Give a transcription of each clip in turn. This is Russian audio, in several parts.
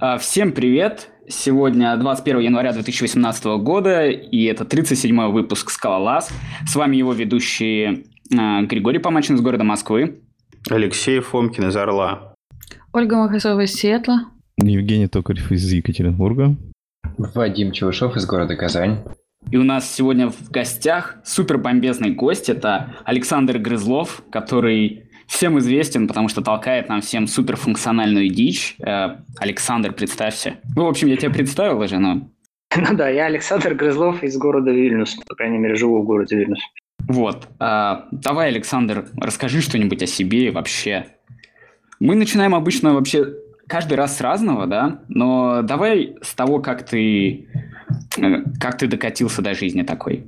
А, всем привет! Сегодня 21 января 2018 года, и это 37-й выпуск «Скалолаз». С вами его ведущие а, Григорий Помачин из города Москвы. Алексей Фомкин из Орла. Ольга Махасова из Сиэтла. Евгений Токарев из Екатеринбурга. Вадим Чевышов из города Казань. И у нас сегодня в гостях супер бомбезный гость. Это Александр Грызлов, который всем известен, потому что толкает нам всем суперфункциональную дичь. Э, Александр, представься. Ну, в общем, я тебя представил уже, но... Ну да, я Александр Грызлов из города Вильнюс. По крайней мере, живу в городе Вильнюс. Вот. А, давай, Александр, расскажи что-нибудь о себе вообще. Мы начинаем обычно вообще каждый раз с разного, да, но давай с того, как ты, э, как ты докатился до жизни такой.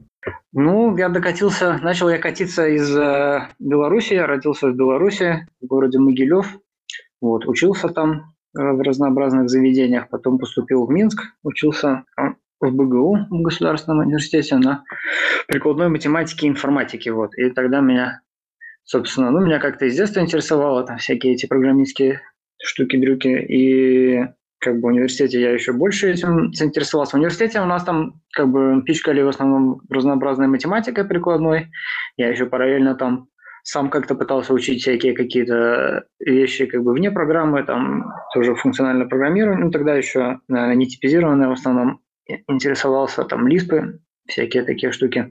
Ну, я докатился, начал я катиться из э, Беларуси, я родился в Беларуси, в городе Могилев, вот, учился там в разнообразных заведениях, потом поступил в Минск, учился в БГУ, в Государственном университете на прикладной математике и информатике, вот, и тогда меня, собственно, ну, меня как-то из детства интересовало там всякие эти программистские штуки-дрюки, и как бы в университете я еще больше этим заинтересовался. В университете у нас там как бы пичкали в основном разнообразной математикой прикладной. Я еще параллельно там сам как-то пытался учить всякие какие-то вещи как бы вне программы, там тоже функциональное программирование, ну тогда еще, наверное, не типизированное в основном, интересовался там лиспы, всякие такие штуки.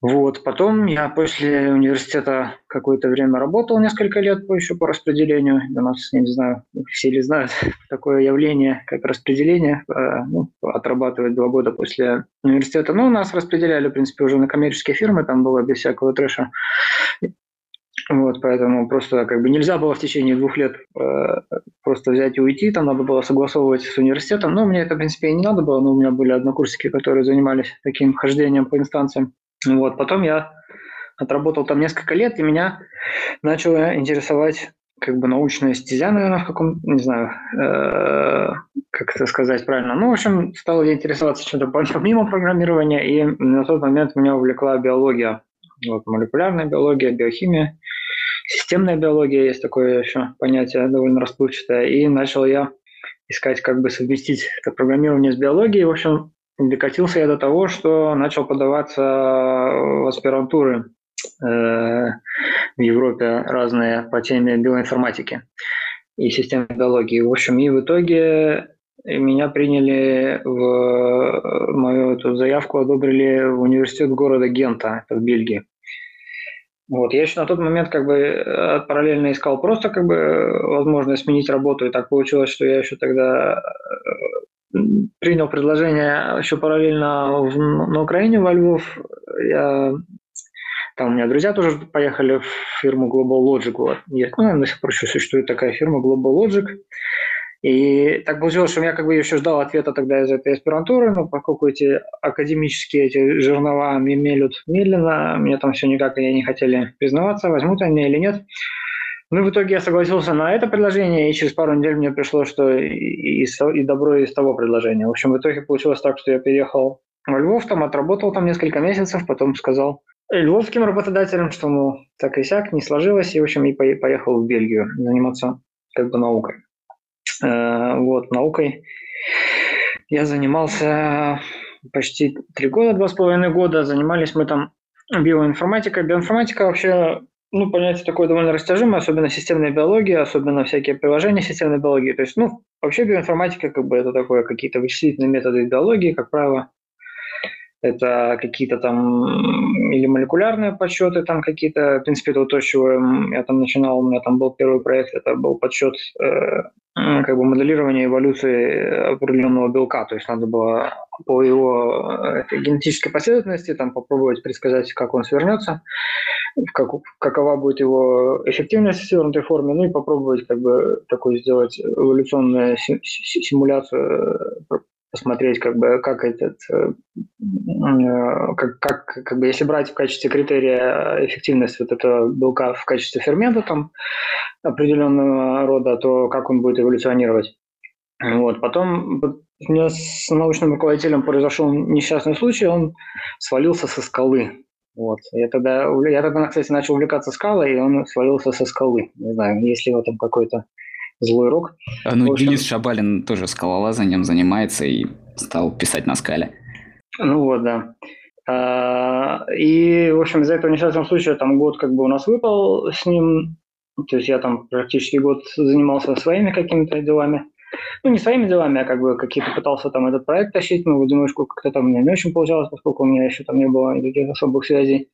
Вот. Потом я после университета какое-то время работал, несколько лет еще по распределению. У нас, я не знаю, все ли знают такое явление, как распределение. Э, ну, отрабатывать два года после университета. Но ну, нас распределяли, в принципе, уже на коммерческие фирмы, там было без всякого трэша. Вот, поэтому просто как бы нельзя было в течение двух лет э, просто взять и уйти, там надо было согласовывать с университетом. Ну, мне это, в принципе, и не надо было, но у меня были однокурсники, которые занимались таким хождением по инстанциям. Вот, потом я отработал там несколько лет, и меня начало интересовать как бы научная стезя, наверное, в каком, не знаю, э, как это сказать правильно. Ну, в общем, стал я интересоваться чем-то помимо программирования, и на тот момент меня увлекла биология. Вот, молекулярная биология, биохимия, системная биология, есть такое еще понятие довольно расплывчатое. И начал я искать, как бы совместить это программирование с биологией. В общем, докатился я до того, что начал подаваться в аспирантуры э, в Европе разные по теме биоинформатики и системы биологии. В общем, и в итоге меня приняли в мою эту заявку, одобрили в университет города Гента, в Бельгии. Вот. Я еще на тот момент как бы э, параллельно искал просто как бы возможность сменить работу, и так получилось, что я еще тогда э, принял предложение еще параллельно в, на Украине, во Львов. Я, там у меня друзья тоже поехали в фирму Global Logic. Вот. Есть, ну, до сих пор еще существует такая фирма Global Logic. И так получилось, что я как бы еще ждал ответа тогда из этой аспирантуры, но поскольку эти академические эти жернова мелют медленно, мне там все никак они не хотели признаваться, возьмут они или нет. Ну, в итоге я согласился на это предложение, и через пару недель мне пришло, что и, и, и добро из того предложения. В общем, в итоге получилось так, что я переехал во Львов, там отработал там несколько месяцев, потом сказал львовским работодателям, что, ну, так и сяк, не сложилось, и, в общем, и поехал в Бельгию заниматься как бы наукой. Э, вот, наукой я занимался почти три года, два с половиной года. Занимались мы там биоинформатикой. Биоинформатика вообще ну, понятие такое довольно растяжимое, особенно системная биология, особенно всякие приложения системной биологии. То есть, ну, вообще биоинформатика, как бы, это такое, какие-то вычислительные методы биологии, как правило, это какие-то там или молекулярные подсчеты, там какие-то, в принципе, это вот то, с чего я там начинал, у меня там был первый проект, это был подсчет э, как бы моделирования эволюции определенного белка, то есть надо было по его э, генетической последовательности там попробовать предсказать, как он свернется, как, какова будет его эффективность в свернутой форме, ну и попробовать как бы такой сделать эволюционную симуляцию э, посмотреть, как бы, как этот, э, э, как, как, как бы, если брать в качестве критерия эффективность вот этого белка в качестве фермента там определенного рода, то как он будет эволюционировать. Вот. Потом у меня с научным руководителем произошел несчастный случай, он свалился со скалы. Вот. Я тогда, я тогда, кстати, начал увлекаться скалой, и он свалился со скалы. Не знаю, есть ли в этом какой-то злой рок. А, Ну, общем- Денис Шабалин тоже скалолазанием занимается и стал писать на скале. Ну вот, да. А, И, в общем, из-за этого несчастного случая там год как бы у нас выпал с ним. То есть я там практически год занимался своими какими-то делами. Ну, не своими делами, а как бы какие-то пытался там этот проект тащить, но в одиночку как-то там у меня не очень получалось, поскольку у меня еще там не было никаких особых связей.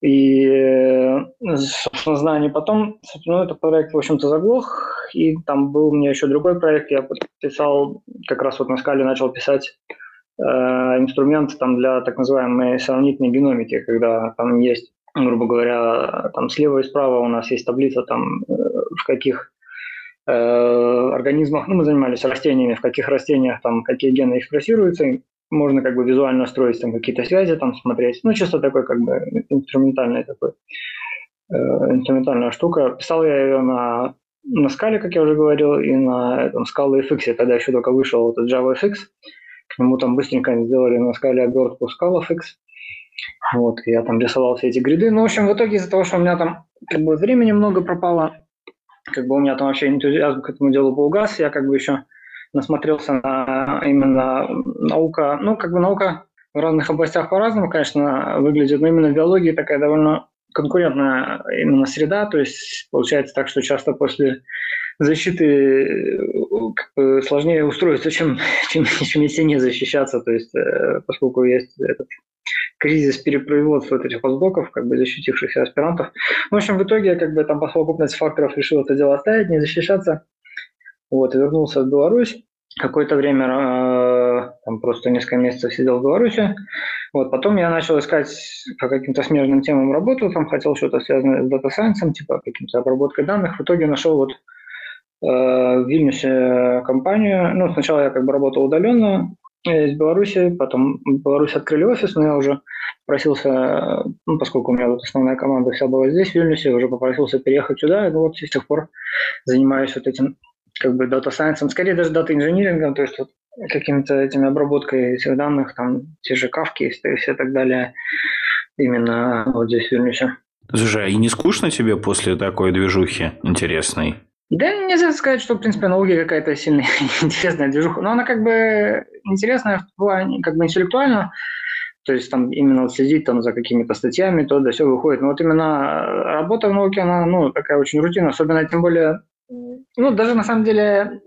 И, э, собственно, знания потом, собственно, этот проект, в общем-то, заглох, и там был у меня еще другой проект, я писал, как раз вот на скале начал писать э, инструмент там для так называемой сравнительной геномики, когда там есть, грубо говоря, там слева и справа у нас есть таблица там э, в каких э, организмах, ну мы занимались растениями, в каких растениях там какие гены экспрессируются, можно как бы визуально строить там какие-то связи, там смотреть, ну чисто такой как бы инструментальный такой э, инструментальная штука. Писал я ее на на скале, как я уже говорил, и на этом Scala FX. Тогда еще только вышел этот JavaFX. К нему там быстренько сделали на скале обертку ScalaFX. Вот, я там рисовал все эти гриды. Ну, в общем, в итоге из-за того, что у меня там как бы времени много пропало, как бы у меня там вообще энтузиазм к этому делу поугас, я как бы еще насмотрелся на именно наука, ну, как бы наука в разных областях по-разному, конечно, выглядит, но именно в биологии такая довольно конкурентная именно среда, то есть получается так, что часто после защиты э, как бы сложнее устроиться, чем, чем, чем если не защищаться, то есть э, поскольку есть этот кризис перепроизводства вот этих постдоков, как бы защитившихся аспирантов. Ну, в общем, в итоге как бы там по совокупности факторов решил это дело оставить, не защищаться. Вот, и вернулся в Беларусь. Какое-то время, э, там просто несколько месяцев сидел в Беларуси. Вот, потом я начал искать по каким-то смежным темам работу, там хотел что-то связанное с дата сайенсом, типа каким-то обработкой данных. В итоге нашел вот э, в Вильнюсе компанию. Ну, сначала я как бы работал удаленно из Беларуси, потом в Беларуси открыли офис, но я уже попросился, ну, поскольку у меня вот основная команда вся была здесь, в Вильнюсе, уже попросился переехать сюда, и ну, вот с тех пор занимаюсь вот этим как бы дата сайенсом, скорее даже дата инжинирингом, то есть вот какими-то этими обработкой этих данных, там те же кавки и все так далее, именно вот здесь в Вильнюсе. Слушай, а и не скучно тебе после такой движухи интересной? Да, нельзя сказать, что, в принципе, науки какая-то сильно интересная движуха. Но она как бы интересная в плане, как бы интеллектуально. То есть там именно вот следить там за какими-то статьями, то да все выходит. Но вот именно работа в науке, она, ну, такая очень рутинная. Особенно, тем более, ну, даже на самом деле,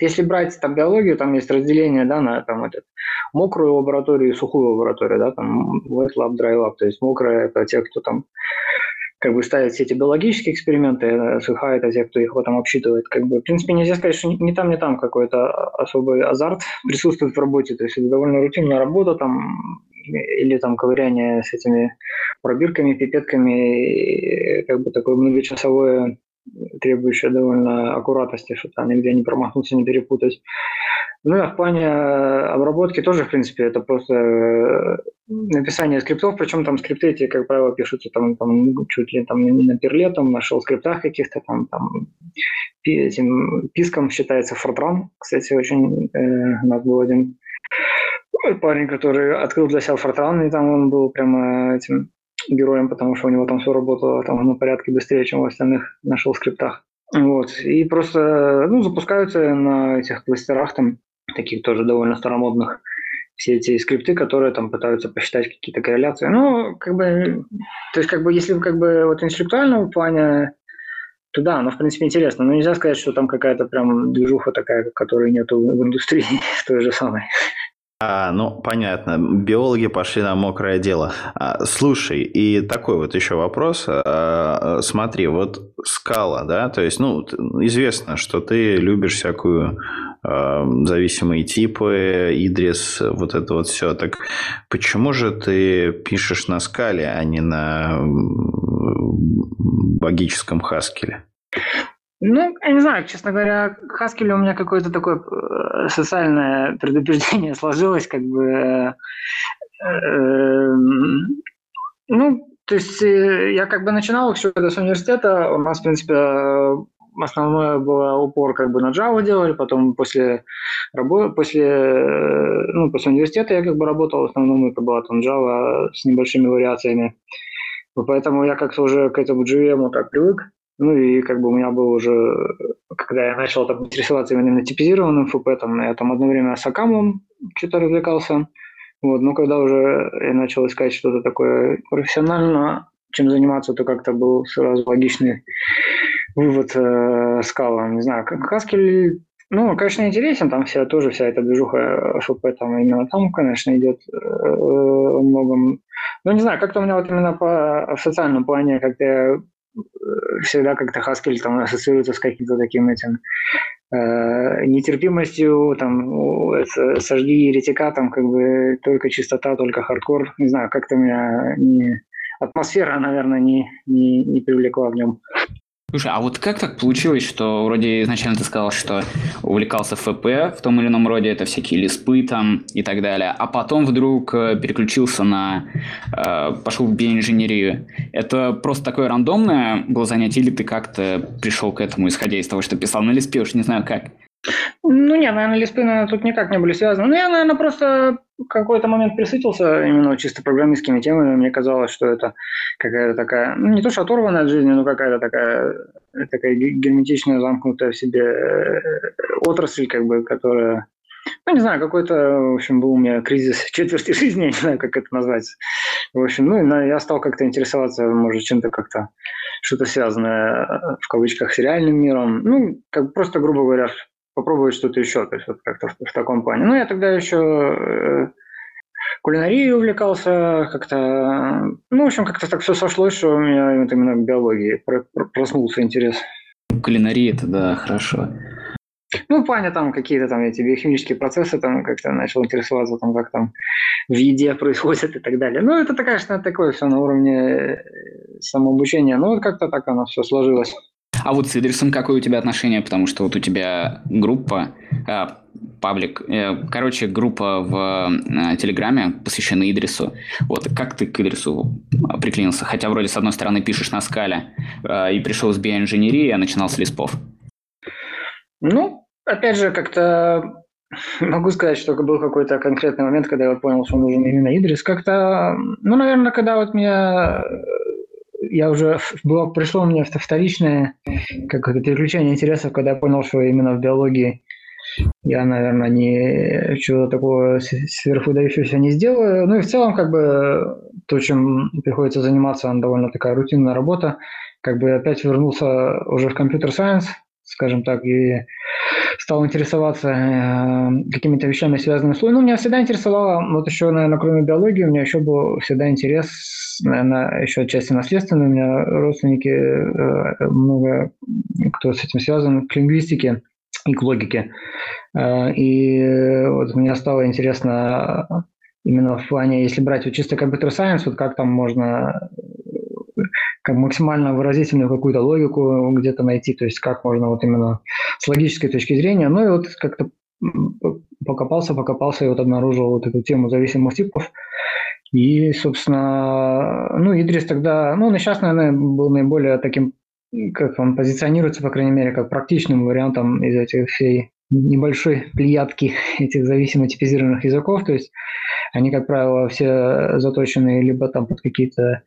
если брать там биологию, там есть разделение, да, на там этот, мокрую лабораторию и сухую лабораторию, да, там wet lab, dry lab. То есть мокрая – это те, кто там как бы ставят все эти биологические эксперименты, сухая это те, кто их потом обсчитывает. Как бы, в принципе, нельзя сказать, что ни там, ни там какой-то особый азарт присутствует в работе. То есть это довольно рутинная работа, там, или там ковыряние с этими пробирками, пипетками, как бы такое многочасовое требующее довольно аккуратности, чтобы там нигде не промахнуться, не перепутать. Ну, а в плане обработки тоже, в принципе, это просто написание скриптов, причем там скрипты эти, как правило, пишутся там, там чуть ли там не на перле, там, на шелл-скриптах каких-то там, там этим писком считается Fortran. Кстати, очень э, у один парень, который открыл для себя Fortran, и там он был прямо этим героем, потому что у него там все работало там на порядке быстрее, чем у остальных на шелл-скриптах. Вот. И просто, ну, запускаются на этих кластерах там таких тоже довольно старомодных все эти скрипты, которые там пытаются посчитать какие-то корреляции. Ну, как бы, то есть, как бы, если как бы вот интеллектуального плане, то да, оно, в принципе, интересно. Но нельзя сказать, что там какая-то прям движуха такая, которой нету в индустрии той же самой. А, ну, понятно. Биологи пошли на мокрое дело. А, слушай, и такой вот еще вопрос. А, смотри, вот скала, да, то есть, ну, известно, что ты любишь всякую а, зависимые типы, идрис, вот это вот все. Так почему же ты пишешь на скале, а не на логическом хаскеле? Ну, я не знаю, честно говоря, к Хаскелю у меня какое-то такое социальное предупреждение сложилось, как бы... Э, ну, то есть я как бы начинал все это с университета, у нас, в принципе, основное было упор как бы на Java делали, потом после работы, после, ну, после университета я как бы работал, в основном это была там Java с небольшими вариациями. Поэтому я как-то уже к этому JVM так привык. Ну и как бы у меня был уже, когда я начал там интересоваться именно типизированным ФП, там, я там одно время с Акамом что-то развлекался. Вот, но когда уже я начал искать что-то такое профессионально, чем заниматься, то как-то был сразу логичный вывод э, скала. Не знаю, Haskell, ну, конечно, интересен, там вся тоже вся эта движуха ФП, там именно там, конечно, идет э, многом. Но не знаю, как-то у меня вот именно по, в социальном плане как-то э, всегда как-то Haskell там ассоциируется с каким-то таким этим э, нетерпимостью, там, сожги еретика, там, как бы только чистота, только хардкор. Не знаю, как-то меня не, атмосфера, наверное, не, не, не привлекла в нем. Слушай, а вот как так получилось, что вроде изначально ты сказал, что увлекался ФП в том или ином роде, это всякие лиспы там и так далее, а потом вдруг э, переключился на... Э, пошел в биоинженерию. Это просто такое рандомное было занятие, или ты как-то пришел к этому, исходя из того, что писал на лиспе, уж не знаю как? Ну, нет, наверное, лиспы, наверное, тут никак не были связаны. Ну, я, наверное, просто какой-то момент присытился именно чисто программистскими темами. Мне казалось, что это какая-то такая, ну, не то что оторванная от жизни, но какая-то такая, такая герметичная, замкнутая в себе э, отрасль, как бы, которая ну, не знаю, какой-то, в общем, был у меня кризис четверти жизни, я не знаю, как это назвать. В общем, ну, я стал как-то интересоваться, может, чем-то как-то, что-то связанное, э, в кавычках, с реальным миром. Ну, как просто, грубо говоря, попробовать что-то еще, то есть вот как-то в, в таком плане. Ну, я тогда еще э, кулинарией увлекался, как-то, ну, в общем, как-то так все сошлось, что у меня вот именно к биологии проснулся интерес. Кулинария это, да, хорошо. Ну, в плане там какие-то там эти биохимические процессы, там как-то начал интересоваться, там как там в еде происходит и так далее. Ну, это, конечно, такое все на уровне э, самообучения. Ну, вот как-то так оно все сложилось. А вот с Идрисом какое у тебя отношение? Потому что вот у тебя группа, э, паблик, э, короче, группа в э, Телеграме посвящена Идрису. Вот как ты к Идрису приклеился? Хотя вроде с одной стороны пишешь на скале э, и пришел с биоинженерии, а начинал с лиспов. Ну, опять же, как-то могу сказать, что был какой-то конкретный момент, когда я вот понял, что нужен именно Идрис. Как-то, ну, наверное, когда вот меня я уже было, пришло мне вторичное как это переключение интересов, когда я понял, что именно в биологии я, наверное, не чего-то такого сверхвыдающегося не сделаю. Ну и в целом, как бы, то, чем приходится заниматься, она довольно такая рутинная работа. Как бы опять вернулся уже в компьютер-сайенс, скажем так, и стал интересоваться э, какими-то вещами, связанными с Луной. Ну, меня всегда интересовало, вот еще, наверное, кроме биологии, у меня еще был всегда интерес, наверное, еще отчасти наследственный. У меня родственники, э, много кто с этим связан, к лингвистике и к логике. Э, и вот мне стало интересно именно в плане, если брать вот чисто компьютер-сайенс, вот как там можно как максимально выразительную какую-то логику где-то найти, то есть как можно вот именно с логической точки зрения. Ну и вот как-то покопался, покопался и вот обнаружил вот эту тему зависимых типов. И, собственно, ну, Идрис тогда, ну, он сейчас, наверное, был наиболее таким, как он позиционируется, по крайней мере, как практичным вариантом из этих всей небольшой плеядки этих зависимо типизированных языков, то есть они, как правило, все заточены либо там под какие-то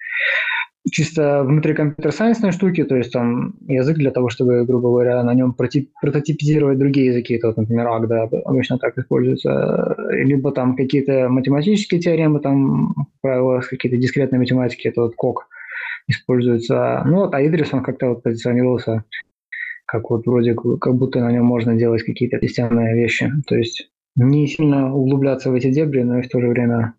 чисто внутри компьютер-сайенсной штуки, то есть там язык для того, чтобы, грубо говоря, на нем прототипизировать другие языки, это вот, например, да, обычно так используется, либо там какие-то математические теоремы, там правила какие-то дискретные математики, это вот КОК используется. Ну вот, а Идрис, он как-то вот позиционировался как вот вроде как будто на нем можно делать какие-то системные вещи. То есть не сильно углубляться в эти дебри, но и в то же время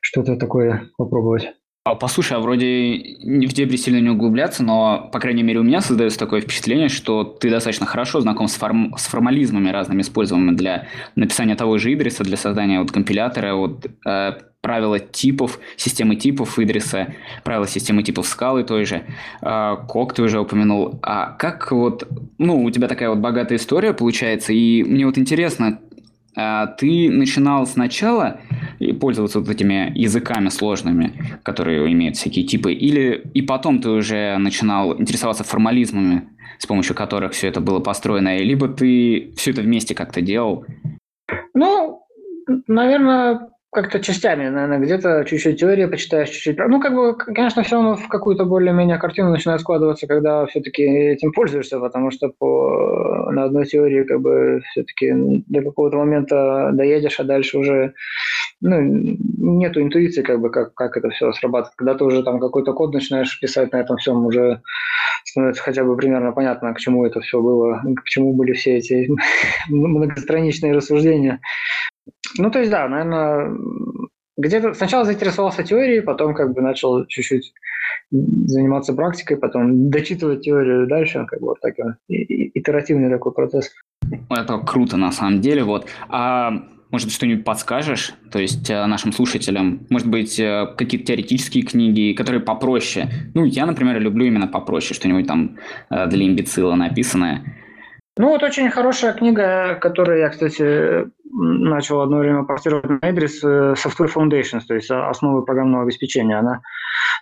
что-то такое попробовать. А, послушай, а вроде в дебри сильно не углубляться, но, по крайней мере, у меня создается такое впечатление, что ты достаточно хорошо знаком с, форм... с формализмами разными, используемыми для написания того же идриса, для создания вот компилятора, вот э, правила типов, системы типов идриса, правила системы типов скалы той же. Э, Кок ты уже упомянул. А как вот, ну, у тебя такая вот богатая история получается, и мне вот интересно, ты начинал сначала пользоваться вот этими языками сложными, которые имеют всякие типы, или и потом ты уже начинал интересоваться формализмами, с помощью которых все это было построено, либо ты все это вместе как-то делал? Ну, наверное, как-то частями, наверное, где-то чуть-чуть теории почитаешь, чуть-чуть... Ну, как бы, конечно, все равно в какую-то более-менее картину начинает складываться, когда все-таки этим пользуешься, потому что по, на одной теории как бы все-таки до какого-то момента доедешь, а дальше уже ну, нету интуиции, как бы, как, как это все срабатывает. Когда ты уже там какой-то код начинаешь писать на этом всем, уже становится хотя бы примерно понятно, к чему это все было, к чему были все эти многостраничные рассуждения. Ну, то есть, да, наверное, где-то сначала заинтересовался теорией, потом как бы начал чуть-чуть заниматься практикой, потом дочитывать теорию дальше, как бы вот такой итеративный такой процесс. Это круто на самом деле, вот. А может, что-нибудь подскажешь, то есть э, нашим слушателям, может быть, э, какие-то теоретические книги, которые попроще. Ну, я, например, люблю именно попроще, что-нибудь там э, для имбецила написанное. Ну, вот очень хорошая книга, которую я, кстати, начал одно время портировать на Эдрис, Software Foundations, то есть основы программного обеспечения. Она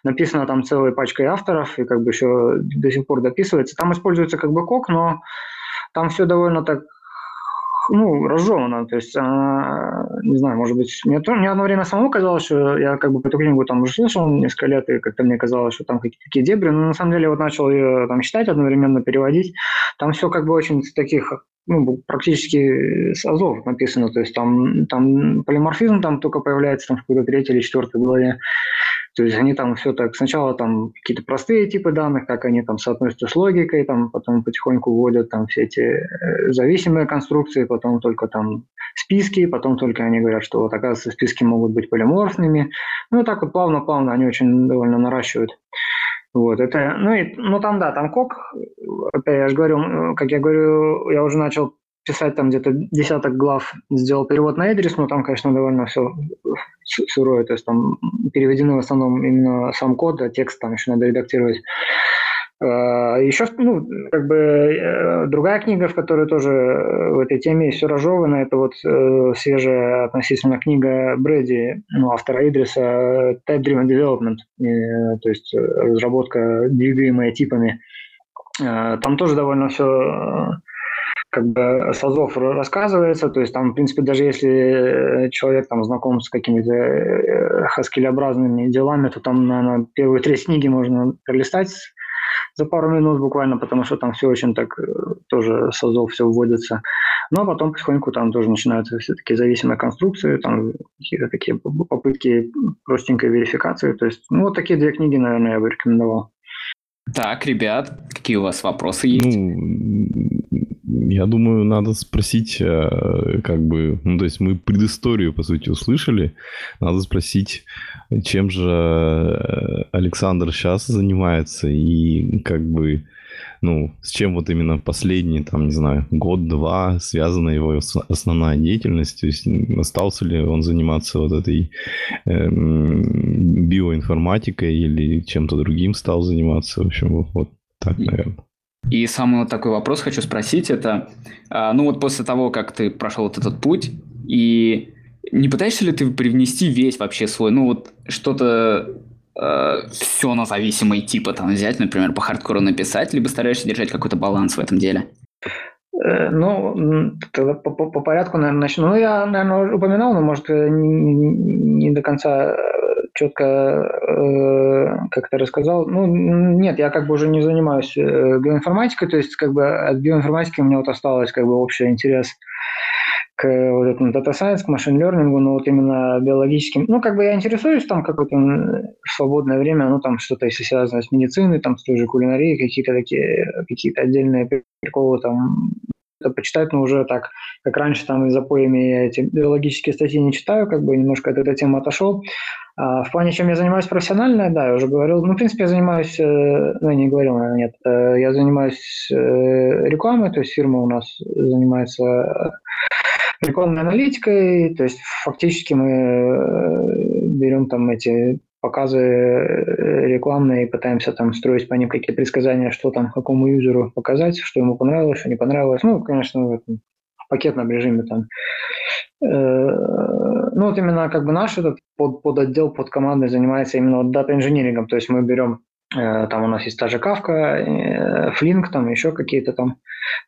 написана там целой пачкой авторов и как бы еще до сих пор дописывается. Там используется как бы кок, но там все довольно так ну, разжевана. То есть, она, не знаю, может быть, мне, то, мне одно время самому казалось, что я как бы эту книгу там уже слышал несколько лет, и как-то мне казалось, что там какие-то такие дебри, но на самом деле вот начал ее там читать одновременно, переводить. Там все как бы очень таких ну, практически с азов написано, то есть там, там полиморфизм там только появляется там в какой-то третьей или четвертой главе. То есть они там все так, сначала там какие-то простые типы данных, как они там соотносятся с логикой, там потом потихоньку вводят там все эти э, зависимые конструкции, потом только там списки, потом только они говорят, что вот оказывается списки могут быть полиморфными. Ну и так вот плавно-плавно они очень довольно наращивают. Вот, это, ну, и, ну там, да, там кок, опять я же говорю, как я говорю, я уже начал писать там где-то десяток глав, сделал перевод на Эдрис, но там, конечно, довольно все сырое, то есть там переведены в основном именно сам код, а текст там еще надо редактировать. А, еще, ну, как бы э, другая книга, в которой тоже в этой теме все разжевано, это вот э, свежая относительно книга Брэди, ну, автора Идриса, Type Driven Development, э, то есть разработка, двигаемая типами. Э, там тоже довольно все как бы с азов рассказывается, то есть там, в принципе, даже если человек там знаком с какими-то э, хаскелеобразными делами, то там, наверное, первые три книги можно пролистать за пару минут буквально, потому что там все очень так э, тоже с азов все вводится. Но потом потихоньку там тоже начинаются все-таки зависимые конструкции, там какие-то такие попытки простенькой верификации. То есть, ну, вот такие две книги, наверное, я бы рекомендовал. Так, ребят, какие у вас вопросы есть? Ну, я думаю, надо спросить, э, как бы, ну, то есть мы предысторию, по сути, услышали. Надо спросить, чем же э, Александр сейчас занимается и как бы, ну, с чем вот именно последний, там, не знаю, год-два связана его основная деятельность, то есть остался ли он заниматься вот этой э, биоинформатикой или чем-то другим стал заниматься, в общем, вот так, наверное. И самый вот такой вопрос хочу спросить, это, а, ну вот после того, как ты прошел вот этот путь, и не пытаешься ли ты привнести весь вообще свой, ну вот что-то э, все на зависимые типы там взять, например, по хардкору написать, либо стараешься держать какой-то баланс в этом деле? Э, ну, по, по, по порядку, наверное, начну. Ну, я, наверное, упоминал, но, может, не, до конца четко э, как-то рассказал. Ну, нет, я как бы уже не занимаюсь э, биоинформатикой, то есть как бы от биоинформатики у меня вот осталось как бы общий интерес к вот этому data science, к машин лернингу, но вот именно биологическим. Ну, как бы я интересуюсь там какое-то свободное время, ну, там что-то, если связано с медициной, там с той же кулинарией, какие-то такие, какие-то отдельные приколы там почитать, но уже так, как раньше, там, из запоями я эти биологические статьи не читаю, как бы немножко от этой темы отошел. А в плане, чем я занимаюсь профессионально, да, я уже говорил. Ну, в принципе, я занимаюсь, э, ну, я не говорил, наверное, нет. Э, я занимаюсь э, рекламой, то есть фирма у нас занимается рекламной аналитикой, то есть фактически мы берем там эти показы рекламные пытаемся там строить по ним какие-то предсказания, что там какому юзеру показать, что ему понравилось, что не понравилось. Ну, конечно, в этом пакетном режиме там. Ну, вот именно как бы наш этот под, под отдел, под командой занимается именно вот дата-инжинирингом. То есть мы берем Э, там у нас есть та же Kafka, Flink, там еще какие-то там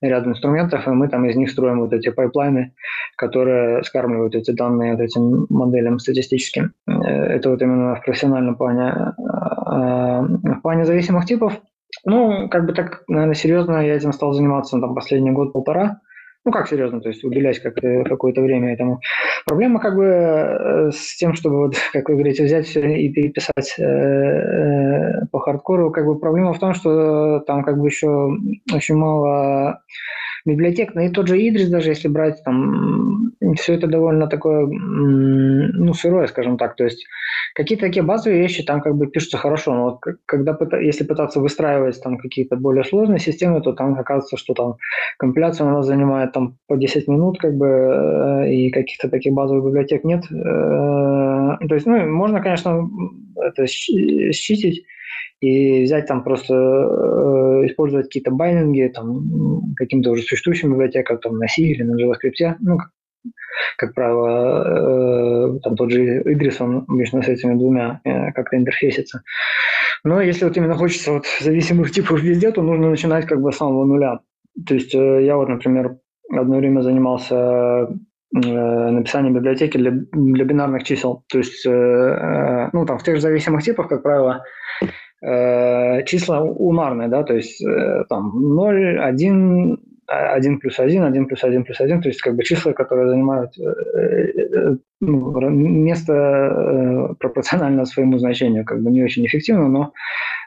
ряд инструментов, и мы там из них строим вот эти пайплайны, которые скармливают эти данные вот этим моделям статистическим. Это вот именно в профессиональном плане. В плане зависимых типов, ну, как бы так, наверное, серьезно я этим стал заниматься там последний год-полтора. Ну, как серьезно, то есть уделять как какое-то время этому. Проблема как бы э, с тем, чтобы, вот, как вы говорите, взять и переписать э, э, по хардкору, как бы проблема в том, что там как бы еще очень мало библиотек, ну и тот же Идрис, даже если брать, там все это довольно такое, ну, сырое, скажем так, то есть какие-то такие базовые вещи там как бы пишутся хорошо, но вот когда, если пытаться выстраивать там какие-то более сложные системы, то там оказывается, что там компиляция у нас занимает там по 10 минут, как бы, э, и каких-то таких базовых библиотек нет. Э, то есть, ну, можно, конечно, это считить, и взять там просто э, использовать какие-то байнинги там каким-то уже существующим библиотекам там на C или на JavaScript, ну, как, как правило, э, там тот же Идрис, он обычно с этими двумя э, как-то интерфейсится. Но если вот именно хочется вот зависимых типов везде, то нужно начинать как бы с самого нуля. То есть э, я вот, например, одно время занимался э, написанием библиотеки для, для бинарных чисел. То есть, э, э ну, там в тех же зависимых типах, как правило, Э, числа унарные, да, то есть э, там 0, 1, 1 плюс 1, 1 плюс 1 плюс 1, то есть как бы числа, которые занимают э, ну, место пропорционально своему значению, как бы не очень эффективно, но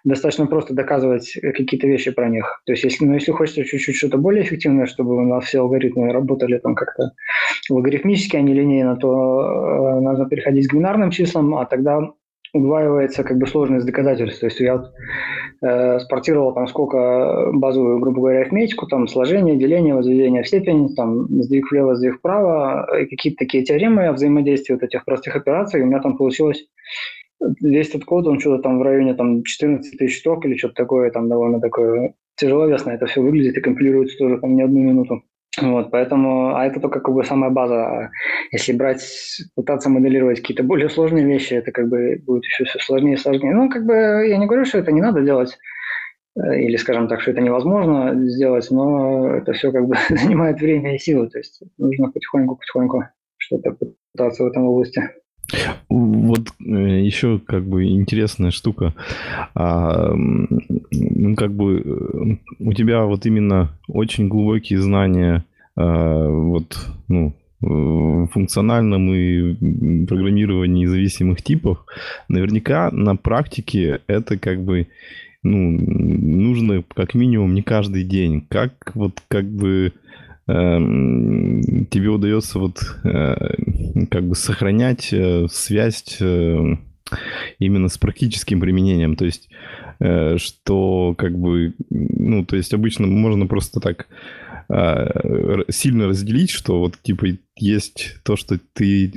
достаточно просто доказывать какие-то вещи про них. То есть если, ну, если хочется чуть-чуть что-то более эффективное, чтобы у нас все алгоритмы работали там как-то логарифмически, а не линейно, то нужно переходить к бинарным числам, а тогда удваивается как бы сложность доказательств. То есть я вот, э, спортировал там сколько базовую, грубо говоря, арифметику, там сложение, деление, возведение в степень, там сдвиг влево, сдвиг вправо, какие-то такие теоремы о взаимодействии вот этих простых операций. У меня там получилось весь этот код, он что-то там в районе там 14 тысяч строк или что-то такое, там довольно такое тяжеловесно это все выглядит и компилируется тоже там не одну минуту. Вот, поэтому, а это только как бы самая база. Если брать, пытаться моделировать какие-то более сложные вещи, это как бы будет еще все сложнее и сложнее. Ну, как бы я не говорю, что это не надо делать, э, или, скажем так, что это невозможно сделать, но это все как бы занимает время и силы, то есть нужно потихоньку-потихоньку что-то пытаться в этом области. Вот э, еще как бы интересная штука. А, ну, как бы э, у тебя вот именно очень глубокие знания а, вот, ну, в функциональном и программировании зависимых типов. Наверняка на практике это как бы ну, нужно как минимум не каждый день. Как вот как бы тебе удается вот э, как бы сохранять э, связь э, именно с практическим применением. То есть, что как бы, ну, то есть обычно можно просто так сильно разделить, что вот типа есть то, что ты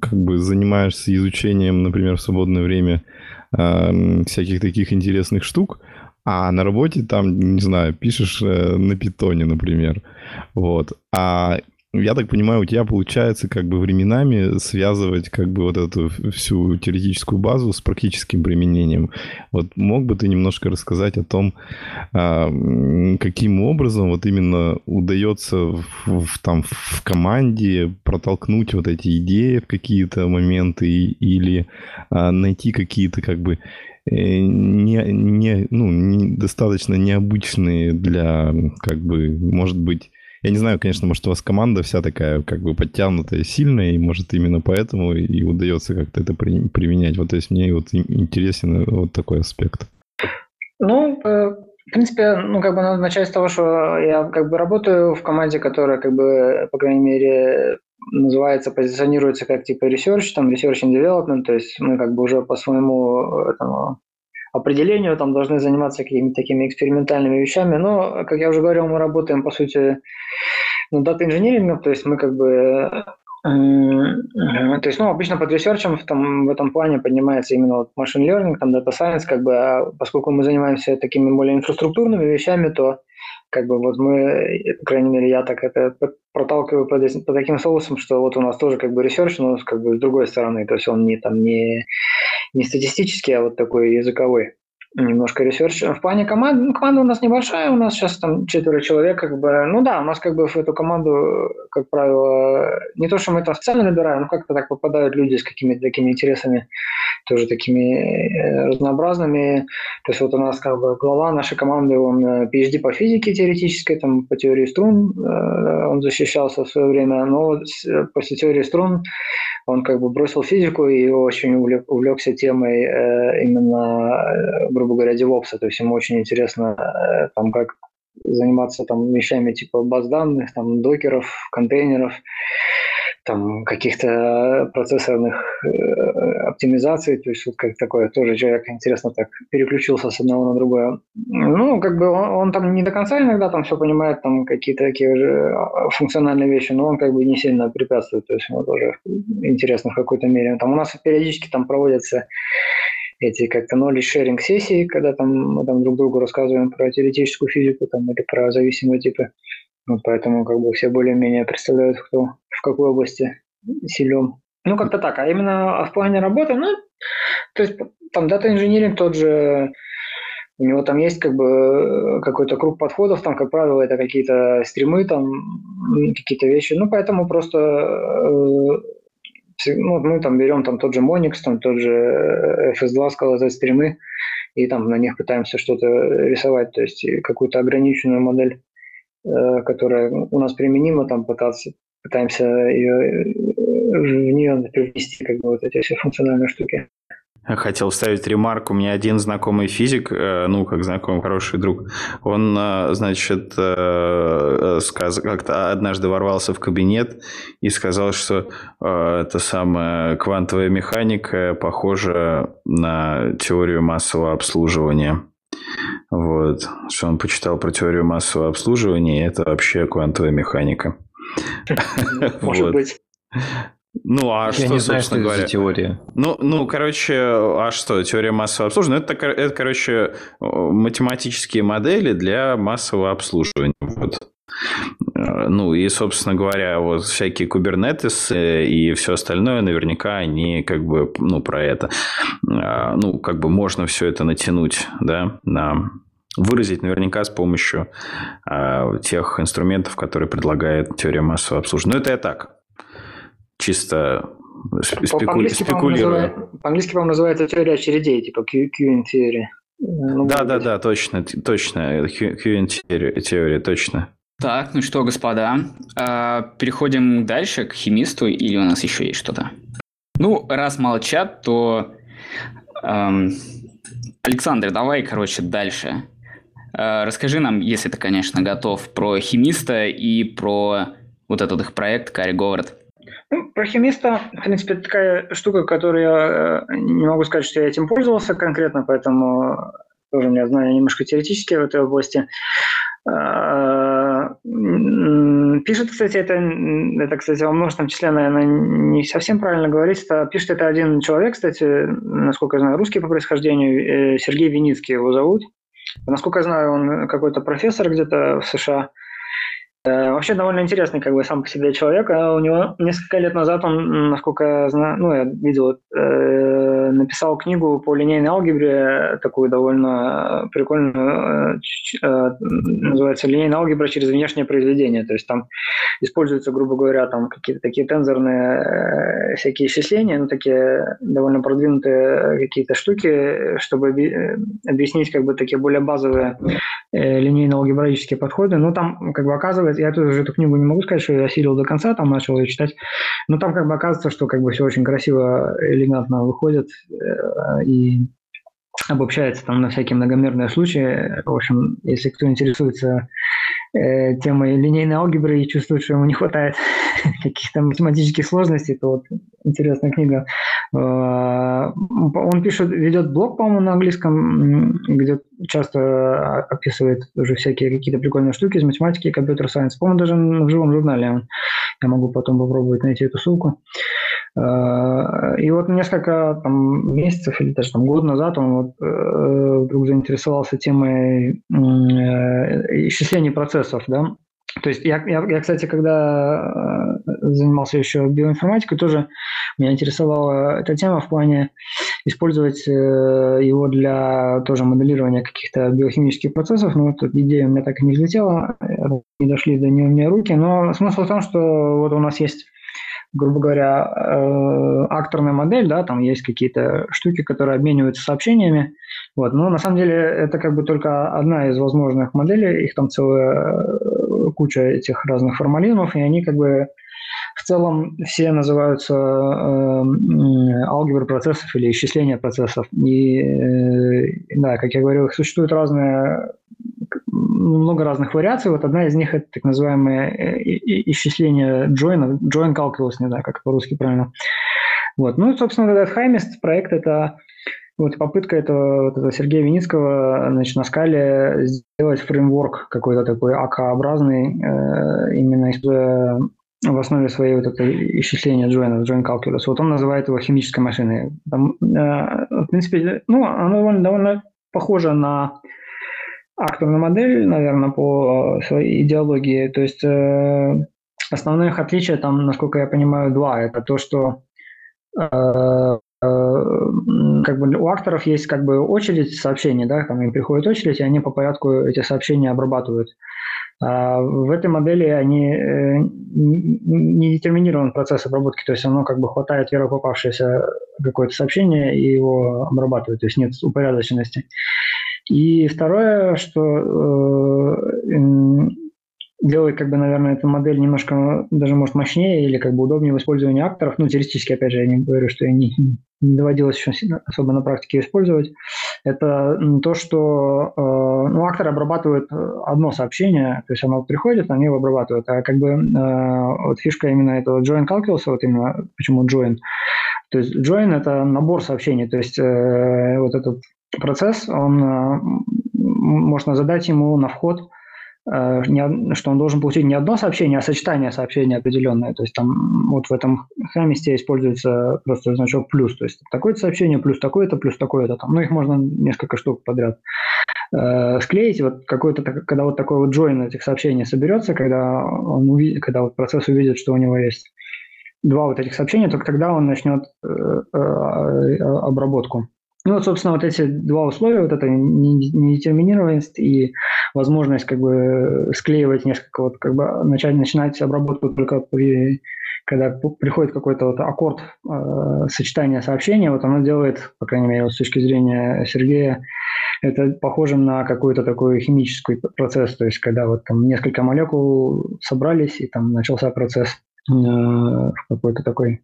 как бы занимаешься изучением, например, в свободное время всяких таких интересных штук, а на работе там, не знаю, пишешь э, на питоне, например. Вот. А я так понимаю, у тебя получается как бы временами связывать как бы вот эту всю теоретическую базу с практическим применением. Вот мог бы ты немножко рассказать о том, а, каким образом вот именно удается в, там в команде протолкнуть вот эти идеи в какие-то моменты или а, найти какие-то как бы не, не, ну, не, достаточно необычные для, как бы, может быть, я не знаю, конечно, может, у вас команда вся такая, как бы, подтянутая, сильная, и, может, именно поэтому и удается как-то это при, применять. Вот, то есть, мне вот интересен вот такой аспект. Ну, э, в принципе, ну, как бы надо начать с того, что я как бы работаю в команде, которая, как бы, по крайней мере, называется, позиционируется как типа research, там research and development, то есть мы как бы уже по своему этому определению там должны заниматься какими-то такими экспериментальными вещами, но, как я уже говорил, мы работаем, по сути, над дата-инжинирингом, то есть мы как бы то есть, ну, обычно под ресерчем в, том, в этом плане поднимается именно вот machine learning, там, data science, как бы, а поскольку мы занимаемся такими более инфраструктурными вещами, то как бы вот мы, по крайней мере, я так это проталкиваю под, под таким соусом, что вот у нас тоже как бы research, но как бы с другой стороны, то есть он не там не, не статистический, а вот такой языковой. Немножко research. В плане команды, ну, команда у нас небольшая, у нас сейчас там четверо человек, как бы, ну да, у нас как бы в эту команду, как правило, не то, что мы там специально набираем, но как-то так попадают люди с какими-то такими интересами, тоже такими э, разнообразными. То есть вот у нас как бы глава нашей команды, он э, PhD по физике теоретической, там по теории струн, э, он защищался в свое время, но после теории струн он как бы бросил физику и очень увлекся темой именно грубо говоря, девопса, то есть ему очень интересно э, там как заниматься там вещами типа баз данных, там докеров, контейнеров, там каких-то процессорных э, оптимизаций, то есть вот как такое тоже человек интересно так переключился с одного на другое. Ну, как бы он, он там не до конца иногда там все понимает, там какие-то такие же а, функциональные вещи, но он как бы не сильно препятствует, то есть ему тоже интересно в какой-то мере. Там у нас периодически там проводятся эти как-то knowledge sharing сессии, когда там мы там друг другу рассказываем про теоретическую физику там, или про зависимые типы. Вот поэтому как бы все более-менее представляют, кто в какой области силен. Ну, как-то так. А именно в плане работы, ну, то есть там дата инжиниринг тот же, у него там есть как бы какой-то круг подходов, там, как правило, это какие-то стримы, там, какие-то вещи. Ну, поэтому просто э, ну, мы там берем там тот же Monix, там тот же э, FS2 сказать стримы, и там на них пытаемся что-то рисовать, то есть какую-то ограниченную модель, э, которая у нас применима, там пытаться, пытаемся ее, э, в нее привнести как бы вот эти все функциональные штуки. Хотел вставить ремарку. У меня один знакомый физик, э, ну, как знакомый, хороший друг, он, э, значит, э, сказ... как-то однажды ворвался в кабинет и сказал, что это самая квантовая механика похожа на теорию массового обслуживания. Вот. Что он почитал про теорию массового обслуживания, это вообще квантовая механика. Может быть. Ну, а Я что, не знаю, собственно что говоря? это за теория. Ну, ну, короче, а что, теория массового обслуживания? Ну, это, это, короче, математические модели для массового обслуживания. Вот. Ну, и, собственно говоря, вот всякие кубернетесы и все остальное, наверняка они как бы, ну, про это. А, ну, как бы можно все это натянуть, да, на выразить наверняка с помощью а, тех инструментов, которые предлагает теория массового обслуживания. Но это я так, чисто спеку... По-английски, спекулирую. По-английски, по-моему, называется теория очередей, типа queuing theory. Ну, да, да, да, точно, точно, queuing теория, теория, точно. Так, ну что, господа, а, переходим дальше к химисту, или у нас еще есть что-то? Ну, раз молчат, то... Эм, Александр, давай, короче, дальше. Э, расскажи нам, если ты, конечно, готов, про химиста и про вот этот их проект Карри Говард. Ну, про химиста, в принципе, такая штука, которую я э, не могу сказать, что я этим пользовался конкретно, поэтому тоже у меня знания немножко теоретические в этой области. А, пишет, кстати, это, это, кстати, во множественном числе, наверное, не совсем правильно говорить. Это, пишет это один человек, кстати, насколько я знаю, русский по происхождению, э, Сергей Виницкий его зовут. Насколько я знаю, он какой-то профессор где-то в США. Э, вообще довольно интересный как бы сам по себе человек. А у него несколько лет назад он, насколько я знаю, ну, я видел, э, написал книгу по линейной алгебре, такую довольно прикольную, э, э, называется «Линейная алгебра через внешнее произведение». То есть там используются, грубо говоря, там какие-то такие тензорные э, всякие исчисления, ну, такие довольно продвинутые какие-то штуки, чтобы объяснить как бы такие более базовые линейно-алгебраические подходы. Ну, там как бы оказывается, я тоже эту книгу не могу сказать, что я осилил до конца, там начал ее читать, но там как бы оказывается, что как бы все очень красиво, элегантно выходит и обобщается там на всякие многомерные случаи. В общем, если кто интересуется э, темой линейной алгебры и чувствует, что ему не хватает каких-то математических сложностей, то вот интересная книга. Э, он пишет, ведет блог, по-моему, на английском, где часто описывает уже всякие какие-то прикольные штуки из математики и компьютер-сайенс. По-моему, даже в живом журнале я могу потом попробовать найти эту ссылку. Э, и вот несколько там, месяцев или даже там, год назад он вот, э, вдруг заинтересовался темой э, исчисления процессов, да, то есть я, я, я, кстати, когда занимался еще биоинформатикой, тоже меня интересовала эта тема в плане использовать его для тоже моделирования каких-то биохимических процессов. Но вот идея у меня так и не взлетела, не дошли до нее у меня руки. Но смысл в том, что вот у нас есть грубо говоря, э, акторная модель, да, там есть какие-то штуки, которые обмениваются сообщениями, вот, но на самом деле это как бы только одна из возможных моделей, их там целая э, куча этих разных формализмов, и они как бы в целом все называются э, процессов или исчисления процессов. И э, да, как я говорил, существуют разные много разных вариаций. Вот одна из них это так называемое э, исчисление join, join calculus, не знаю, как по-русски правильно. Вот. Ну, собственно, этот Хаймест проект это вот попытка этого, вот этого Сергея Виницкого значит, на скале сделать фреймворк какой-то такой АК-образный, э, именно используя в основе своей вот это исчисления join, join calculus. Вот он называет его химической машиной. Там, э, в принципе, ну, оно довольно, довольно похоже на акторную модель, наверное, по э, своей идеологии. То есть э, основных отличий там, насколько я понимаю, два. Это то, что э, э, как бы у акторов есть как бы очередь сообщений, да, там им приходит очередь, и они по порядку эти сообщения обрабатывают. А в этой модели они э, не детерминирован процесс обработки, то есть оно как бы хватает попавшееся какое-то сообщение и его обрабатывает, то есть нет упорядоченности. И второе, что э, делает, как бы, наверное, эту модель немножко даже, может, мощнее или как бы удобнее в использовании акторов. Ну, теоретически, опять же, я не говорю, что я не, не доводилось еще особо на практике использовать. Это то, что э, ну, акторы обрабатывают одно сообщение, то есть оно приходит, они его обрабатывают. А как бы э, вот фишка именно этого join calculus, вот именно почему join, то есть join – это набор сообщений, то есть э, вот этот процесс, он, э, можно задать ему на вход, э, что он должен получить не одно сообщение, а сочетание сообщений определенное. То есть там вот в этом хамисте используется просто значок плюс. То есть такое-то сообщение плюс такое-то, плюс такое-то. Там. Ну, их можно несколько штук подряд э, склеить. Вот какой-то, когда вот такой вот join этих сообщений соберется, когда, он увидит, когда вот процесс увидит, что у него есть два вот этих сообщения, только тогда он начнет обработку. Ну вот, собственно, вот эти два условия, вот эта недетерминированность и возможность как бы склеивать несколько, вот как бы начать, начинать обработку только при, когда приходит какой-то вот аккорд э, сочетания сообщения, вот оно делает, по крайней мере, вот с точки зрения Сергея, это похоже на какой-то такой химический процесс, то есть когда вот там несколько молекул собрались и там начался процесс э, какой-то такой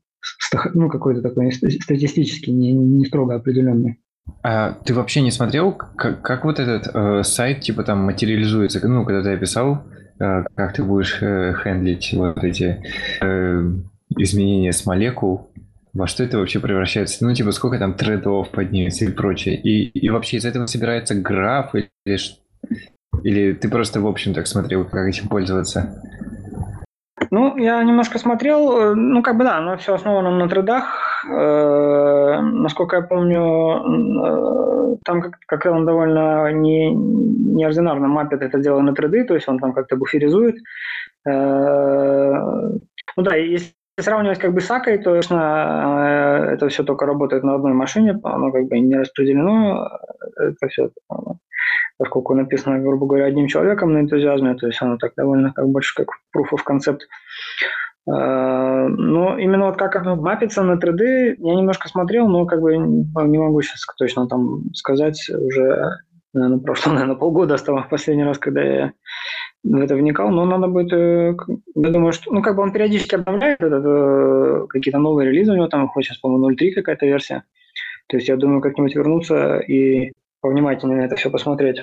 ну, какой-то такой статистически не, не строго определенный. А ты вообще не смотрел, как, как вот этот э, сайт типа там материализуется? Ну, когда ты описал, э, как ты будешь э, хендлить вот эти э, изменения с молекул, во что это вообще превращается? Ну, типа, сколько там тредов поднимется и прочее. И, и вообще из этого собирается граф или, или ты просто в общем так смотрел, как этим пользоваться? Ну, я немножко смотрел, э, ну, как бы да, но все основано на трейдах. Э, насколько я помню, э, там как, как он довольно не, неординарно мапит это дело на трейды, то есть он там как-то буферизует. Э, ну да, если сравнивать как бы с Акой, то, конечно, э, это все только работает на одной машине, оно как бы не распределено, это все поскольку написано, грубо говоря, одним человеком на энтузиазме, то есть оно так довольно как больше как proof of concept. А, но именно вот как оно мапится на 3D, я немножко смотрел, но как бы не могу сейчас точно там сказать, уже, наверное, прошло, наверное, полгода осталось последний раз, когда я в это вникал, но надо будет, э, я думаю, что, ну, как бы он периодически обновляет э, какие-то новые релизы у него, там, хоть сейчас, по-моему, 0.3 какая-то версия, то есть я думаю, как-нибудь вернуться и повнимательнее на это все посмотреть.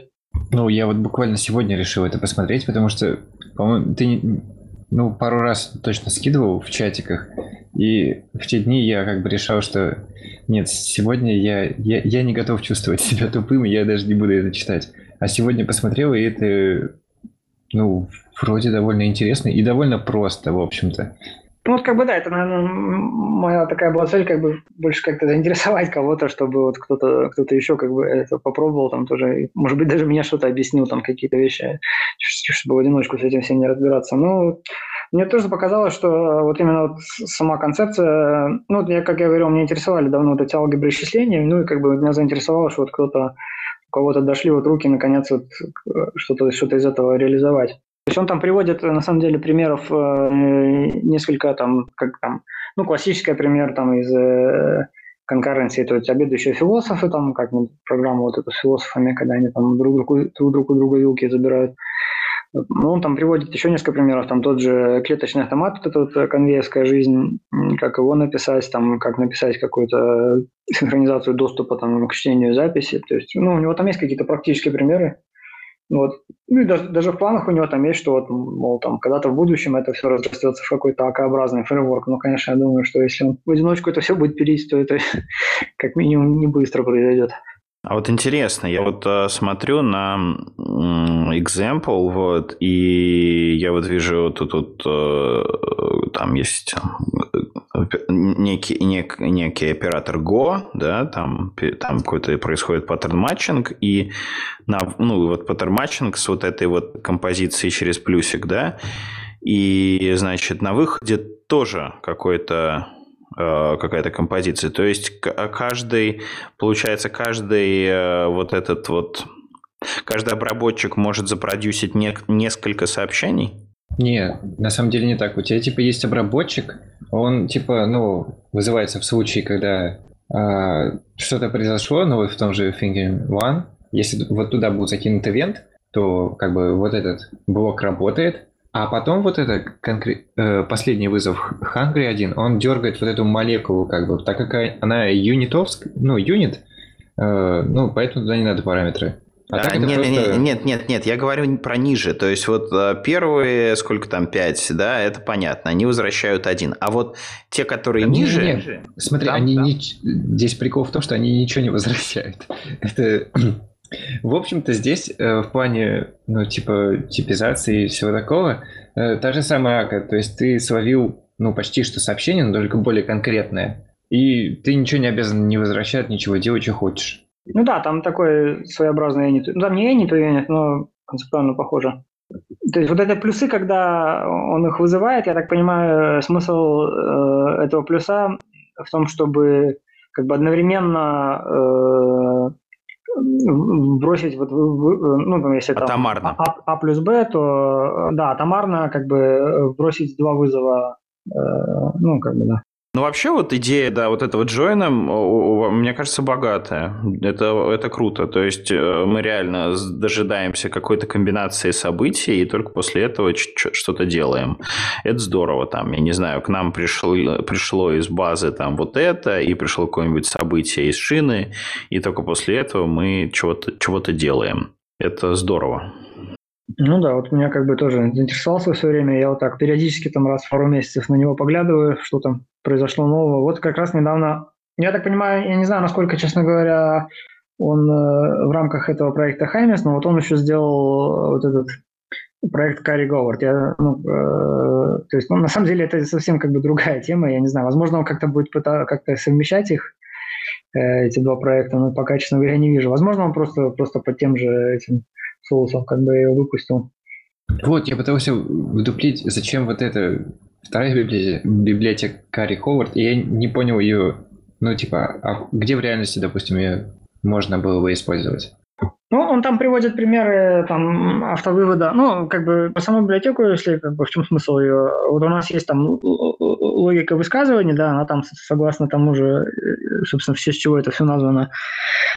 Ну, я вот буквально сегодня решил это посмотреть, потому что, по-моему, ты ну, пару раз точно скидывал в чатиках, и в те дни я как бы решал, что нет, сегодня я, я, я не готов чувствовать себя тупым, и я даже не буду это читать. А сегодня посмотрел, и это, ну, вроде довольно интересно и довольно просто, в общем-то. Ну, вот как бы да, это, наверное, моя такая была цель, как бы больше как-то заинтересовать кого-то, чтобы вот кто-то кто еще как бы это попробовал там тоже, может быть, даже мне что-то объяснил, там какие-то вещи, чтобы в одиночку с этим всем не разбираться. Ну, Мне тоже показалось, что вот именно вот сама концепция, ну, я, как я говорил, меня интересовали давно вот эти алгебры исчислений, ну, и как бы меня заинтересовало, что вот кто-то, у кого-то дошли вот руки, наконец, вот что-то что из этого реализовать. То есть он там приводит, на самом деле, примеров э, несколько там, как там, ну, классический пример там из э, конкуренции, то есть обедающие философы, там, как программа вот эту с философами, когда они там друг, друг, друг, друг у друга вилки забирают. Ну, он там приводит еще несколько примеров, там тот же клеточный автомат, вот эта вот конвейерская жизнь, как его написать, там, как написать какую-то синхронизацию доступа там, к чтению записи. То есть, ну, у него там есть какие-то практические примеры. Вот. Ну и даже, даже в планах у него там есть, что вот, мол, там, когда-то в будущем это все разрастется в какой-то АК-образный фреймворк. Но, конечно, я думаю, что если он в одиночку это все будет пилить, то это как минимум не быстро произойдет. А вот интересно, я вот э, смотрю на example, вот, и я вот вижу тут, тут э, там есть э, некий, нек, некий оператор Go, да, там, там какой-то происходит pattern matching, и на, ну, вот pattern matching с вот этой вот композицией через плюсик, да, и, значит, на выходе тоже какой-то Э, какая-то композиция. То есть каждый, получается, каждый э, вот этот вот, каждый обработчик может запродюсить не, несколько сообщений? Не, на самом деле не так. У тебя типа есть обработчик, он типа, ну, вызывается в случае, когда э, что-то произошло, ну, вот в том же Thinking One, если вот туда будет закинут ивент, то как бы вот этот блок работает, а потом вот это конкрет... э, последний вызов Hungry 1, он дергает вот эту молекулу, как бы, так как она юнитовская, ну, юнит, э, ну, поэтому туда не надо параметры. А, а нет, просто... нет, нет, нет, нет, я говорю про ниже. То есть вот э, первые, сколько там, 5, да, это понятно, они возвращают один. А вот те, которые а ниже... Нет, нет. Смотри, там, они там. Не... здесь прикол в том, что они ничего не возвращают. Это в общем-то, здесь э, в плане, ну, типа, типизации и всего такого, э, та же самая ака. То есть ты словил, ну, почти что сообщение, но только более конкретное. И ты ничего не обязан не возвращать, ничего делать, что хочешь. Ну да, там такой своеобразный юнит. Ну, там не юнит, а юнит, но концептуально похоже. То есть вот это плюсы, когда он их вызывает, я так понимаю, смысл э, этого плюса в том, чтобы как бы одновременно э, бросить вот, ну, если там атомарно. А, а плюс Б, то да, атомарно как бы бросить два вызова, э, ну, как бы, да. Ну, вообще, вот идея, да, вот этого джойна, мне кажется, богатая. Это, это круто. То есть, э, мы реально дожидаемся какой-то комбинации событий, и только после этого что-то делаем. Это здорово. Там, я не знаю, к нам пришло, пришло из базы там вот это, и пришло какое-нибудь событие из шины, и только после этого мы чего-то чего делаем. Это здорово. Ну да, вот меня как бы тоже заинтересовался все время. Я вот так периодически там раз в пару месяцев на него поглядываю, что там произошло нового. Вот как раз недавно, я так понимаю, я не знаю, насколько, честно говоря, он э, в рамках этого проекта Хаймес, но вот он еще сделал вот этот проект Карри Говард. Я, ну, э, то есть, ну, на самом деле это совсем как бы другая тема, я не знаю. Возможно, он как-то будет пытаться как-то совмещать их, э, эти два проекта, но пока, честно говоря, не вижу. Возможно, он просто, просто под тем же этим соусом как бы его выпустил. Вот, я пытался вдуплить, зачем вот эта вторая библиотека, библиотека Карри Ховард, и я не понял ее, ну, типа, а где в реальности, допустим, ее можно было бы использовать? Ну, он там приводит примеры там автовывода. Ну, как бы по саму библиотеку, если как бы в чем смысл ее. Вот у нас есть там логика высказываний, да, она там согласно тому же, э, собственно, все с чего это все названо,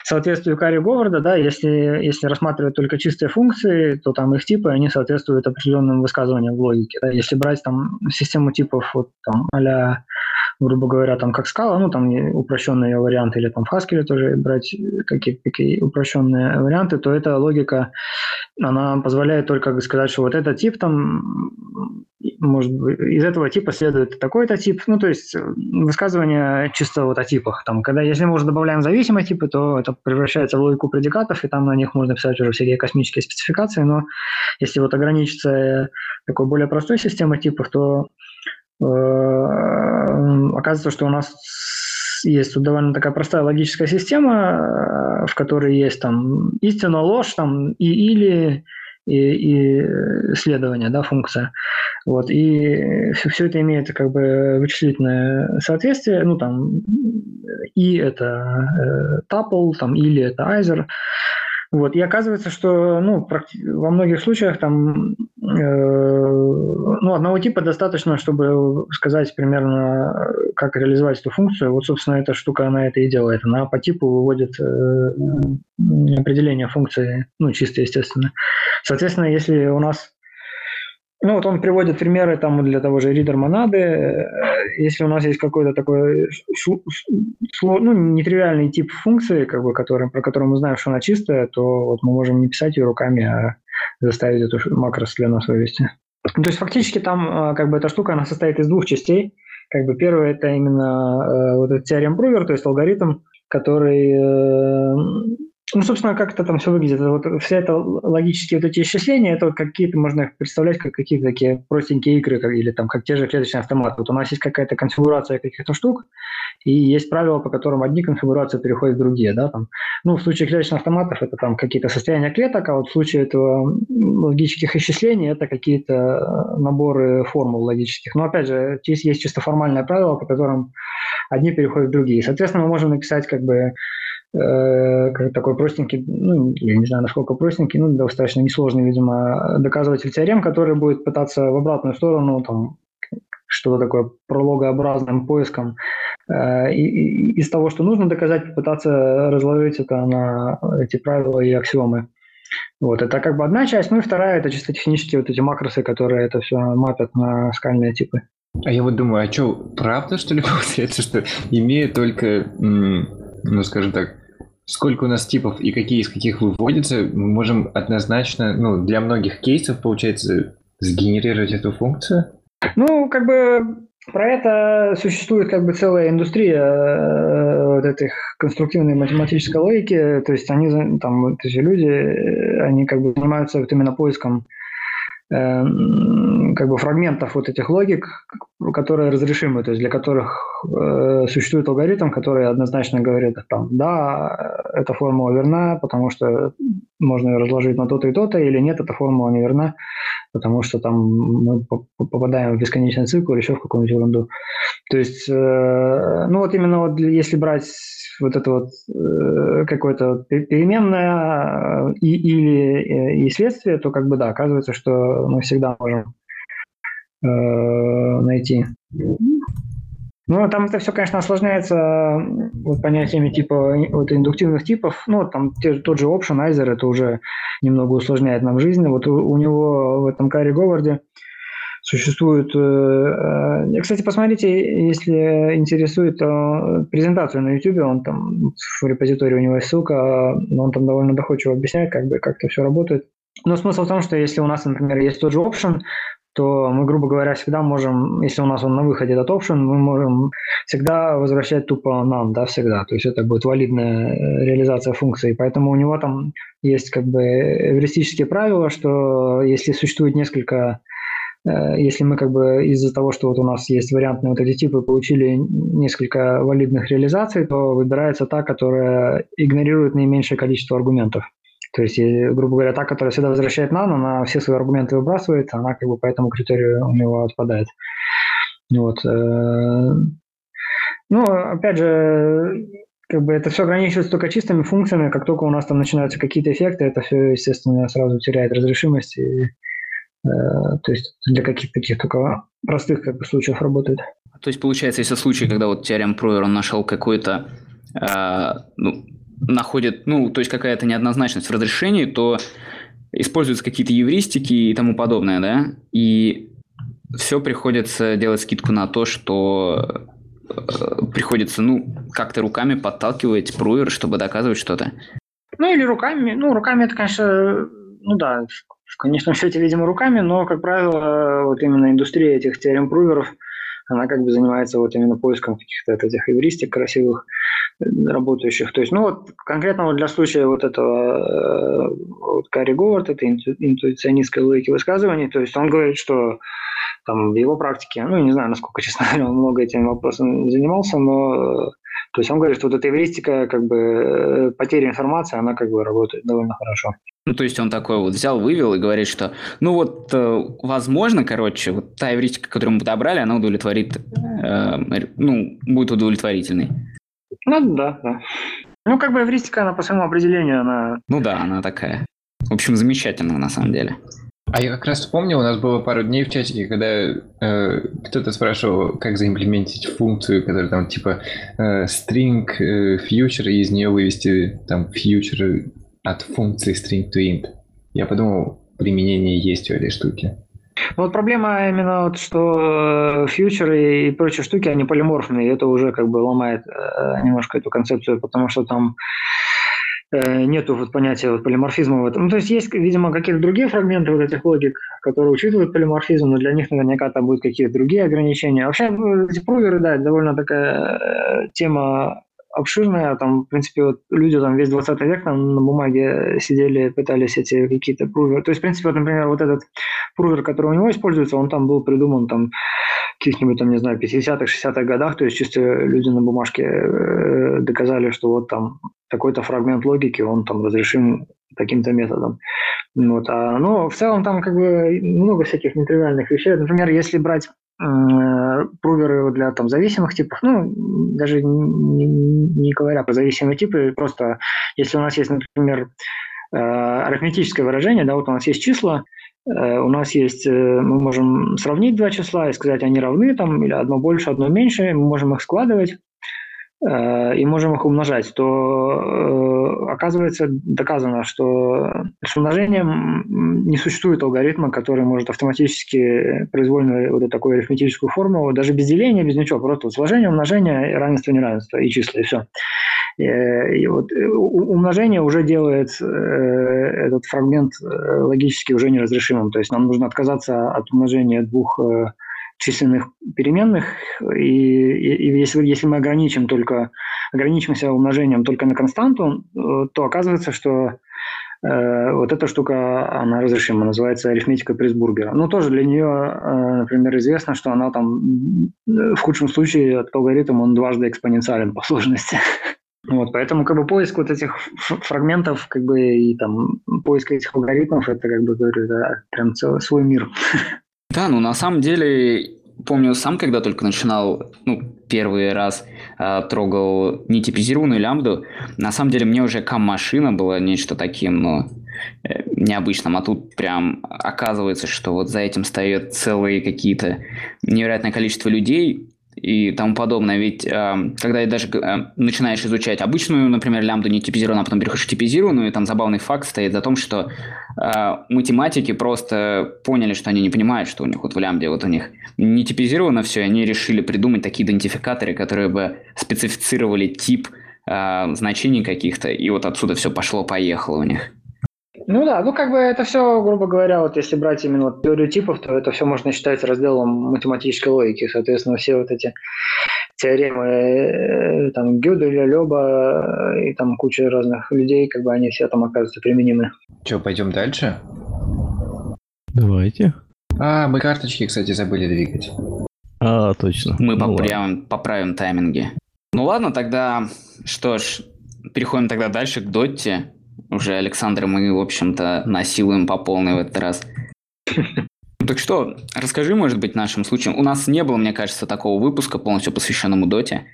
соответствию карри Говарда, да, если, если рассматривать только чистые функции, то там их типы, они соответствуют определенным высказываниям в логике. Да. Если брать там систему типов вот там а грубо говоря, там как скала, ну там упрощенные варианты, или там в Haskell тоже брать какие-то такие упрощенные варианты, то эта логика, она позволяет только сказать, что вот этот тип там, может быть, из этого типа следует такой-то тип, ну то есть высказывание чисто вот о типах. Там, когда, если мы уже добавляем зависимые типы, то это превращается в логику предикатов, и там на них можно писать уже всякие космические спецификации, но если вот ограничиться такой более простой системой типов, то Э, оказывается, что у нас есть тут довольно такая простая логическая система, э, в которой есть там истина, ложь, там и или и, и следование, да, функция. Вот, и все, все это имеет как бы вычислительное соответствие, ну там и это э, tuple, там или это айзер. Вот, и оказывается, что ну, во многих случаях там э, ну, одного типа достаточно, чтобы сказать примерно, как реализовать эту функцию. Вот, собственно, эта штука, она это и делает. Она по типу выводит э, определение функции, ну, чисто естественно. Соответственно, если у нас ну, вот он приводит примеры там для того же ридер монады. Э, если у нас есть какой-то такой ну, нетривиальный тип функции, как бы, который, про которую мы знаем, что она чистая, то вот мы можем не писать ее руками, а заставить эту макрос для нас вывести. То есть фактически там э, как бы эта штука, она состоит из двух частей. Как бы первое это именно э, вот этот теорем провер, то есть алгоритм, который ну, собственно, как это там все выглядит. Вот вся эта логические вот эти исчисления, это вот какие-то, можно их представлять как какие-то такие простенькие игры, или там как те же клеточные автоматы. Вот у нас есть какая-то конфигурация каких-то штук, и есть правила, по которым одни конфигурации переходят в другие, да, там. Ну, в случае клеточных автоматов это там какие-то состояния клеток, а вот в случае этого логических исчислений это какие-то наборы формул логических. Но, опять же, здесь есть чисто формальное правило, по которым одни переходят в другие. Соответственно, мы можем написать как бы Э, такой простенький, ну, я не знаю, насколько простенький, ну, достаточно несложный, видимо, доказыватель теорем, который будет пытаться в обратную сторону, там, что-то такое прологообразным поиском э, и, и, из того, что нужно доказать, попытаться разложить это на эти правила и аксиомы. Вот, это как бы одна часть, ну и вторая, это чисто технические вот эти макросы, которые это все мапят на скальные типы. А я вот думаю, а что, правда, что ли, получается, что имея только, ну, скажем так, сколько у нас типов и какие из каких выводятся, мы можем однозначно, ну, для многих кейсов, получается, сгенерировать эту функцию? Ну, как бы про это существует как бы целая индустрия э, вот этих конструктивной математической логики, то есть они там эти люди, э, они как бы занимаются вот именно поиском как бы фрагментов вот этих логик, которые разрешимы, то есть для которых э, существует алгоритм, который однозначно говорит, там, да, эта формула верна, потому что можно разложить на то-то и то-то, или нет, эта формула не верна, потому что там мы попадаем в бесконечный цикл или еще в какую-нибудь ерунду. То есть, э, ну вот именно вот если брать вот это вот э, какое-то переменное э, и, или и следствие, то как бы да, оказывается, что мы всегда можем найти. Ну, там это все, конечно, осложняется вот понятиями типа вот, индуктивных типов. Ну, там те, тот же optionizer, это уже немного усложняет нам жизнь. Вот у, у него в этом Карри Говарде существует... Э, э, кстати, посмотрите, если интересует э, презентацию на YouTube, он там в репозитории у него есть ссылка, но он там довольно доходчиво объясняет, как бы, как это все работает. Но смысл в том, что если у нас, например, есть тот же option, то мы, грубо говоря, всегда можем, если у нас он на выходе этот option, мы можем всегда возвращать тупо нам, да, всегда. То есть это будет валидная реализация функции. Поэтому у него там есть как бы эвристические правила, что если существует несколько Э, если мы как бы из-за того, что вот у нас есть вариантные вот эти типы, получили несколько валидных реализаций, то выбирается та, которая игнорирует наименьшее количество аргументов. То есть, грубо говоря, та, которая всегда возвращает нано, она все свои аргументы выбрасывает, она как бы по этому критерию у него отпадает. Вот. Э, ну, опять же, как бы это все ограничивается только чистыми функциями. Как только у нас там начинаются какие-то эффекты, это все, естественно, сразу теряет разрешимость и Э, то есть для каких-то таких только простых как бы, случаев работает. То есть получается, если случай, когда вот теорем Пройер он нашел какой-то, э, ну, находит, ну, то есть какая-то неоднозначность в разрешении, то используются какие-то евристики и тому подобное, да, и все приходится делать скидку на то, что э, приходится, ну, как-то руками подталкивать Пройер, чтобы доказывать что-то. Ну, или руками, ну, руками это, конечно, ну да, в конечном счете, видимо, руками, но, как правило, вот именно индустрия этих теорем-пруверов, она как бы занимается вот именно поиском каких-то этих эвристик красивых, э, работающих. То есть, ну вот конкретно вот для случая вот этого э, вот Карри Говард, это интуиционистской логики высказываний, то есть он говорит, что там в его практике, ну, не знаю, насколько, честно он много этим вопросом занимался, но То есть он говорит, что вот эта эвристика, как бы э, потеря информации, она как бы работает довольно хорошо. Ну, то есть он такой вот взял, вывел и говорит, что, ну вот, э, возможно, короче, вот та эвристика, которую мы подобрали, она удовлетворит, э, ну, будет удовлетворительной. Ну, да, да. Ну, как бы эвристика, она по своему определению, она... Ну да, она такая. В общем, замечательная на самом деле. А я как раз вспомнил, у нас было пару дней в чатике, когда э, кто-то спрашивал, как заимплементить функцию, которая там типа э, string э, future, и из нее вывести там future от функции string to int. Я подумал, применение есть у этой штуки. Ну, вот проблема именно вот, что фьючеры и прочие штуки, они полиморфные, и это уже как бы ломает э, немножко эту концепцию, потому что там э, нету вот понятия вот полиморфизма в этом. Ну, то есть есть, видимо, какие-то другие фрагменты вот этих логик, которые учитывают полиморфизм, но для них наверняка там будут какие-то другие ограничения. Вообще, ну, эти проверы, да, это довольно такая э, тема обширная, там, в принципе, вот люди там весь 20 век там на бумаге сидели, пытались эти какие-то пруверы. То есть, в принципе, вот, например, вот этот прувер, который у него используется, он там был придуман там каких-нибудь, там, не знаю, 50-х, 60-х годах, то есть чисто люди на бумажке э, доказали, что вот там такой-то фрагмент логики, он там разрешим таким-то методом. Вот. А, ну, в целом там как бы много всяких нетривиальных вещей. Например, если брать пруверы для там, зависимых типов, ну, даже не, не говоря про зависимые типы, просто если у нас есть, например, арифметическое выражение, да, вот у нас есть числа, у нас есть, мы можем сравнить два числа и сказать, они равны, там, или одно больше, одно меньше, мы можем их складывать, Э, и можем их умножать, то э, оказывается доказано, что с умножением не существует алгоритма, который может автоматически произвольно вот такую арифметическую формулу, даже без деления, без ничего, просто вот сложение, умножение, равенство, неравенство и числа, и все. Э, и вот умножение уже делает этот фрагмент логически уже неразрешимым. То есть нам нужно отказаться от умножения двух численных переменных, и, и, и если, если мы ограничим только, ограничимся умножением только на константу, э, то оказывается, что э, вот эта штука, она разрешима, называется арифметика Присбургера. Но тоже для нее, э, например, известно, что она там в худшем случае от алгоритма он дважды экспоненциален по сложности. Вот, поэтому как бы поиск вот этих фрагментов, как бы и там поиск этих алгоритмов, это как бы говорю, это прям целый свой мир. Да, ну на самом деле, помню сам, когда только начинал, ну, первый раз э, трогал нетипизированную лямбду, на самом деле мне уже кам-машина была нечто таким, ну, э, необычным, а тут прям оказывается, что вот за этим стоят целые какие-то невероятное количество людей, и тому подобное. Ведь э, когда даже э, начинаешь изучать обычную, например, лямбду не типизированную, а потом переходишь в типизированную, там забавный факт стоит за том, что э, математики просто поняли, что они не понимают, что у них вот в лямбде вот у них не типизировано все, и они решили придумать такие идентификаторы, которые бы специфицировали тип э, значений каких-то, и вот отсюда все пошло-поехало у них. Ну да, ну как бы это все, грубо говоря, вот если брать именно вот теорию типов, то это все можно считать разделом математической логики. Соответственно, все вот эти теоремы э, там Гёделя, Лёба и там куча разных людей, как бы они все там оказываются применимы. Че, пойдем дальше? Давайте. А, мы карточки, кстати, забыли двигать. А, точно. Мы ну, поправим, поправим тайминги. Ну ладно, тогда, что ж, переходим тогда дальше к Дотте уже Александра мы, в общем-то, насилуем по полной в этот раз. Так что, расскажи, может быть, нашим случаем. У нас не было, мне кажется, такого выпуска, полностью посвященному Доте.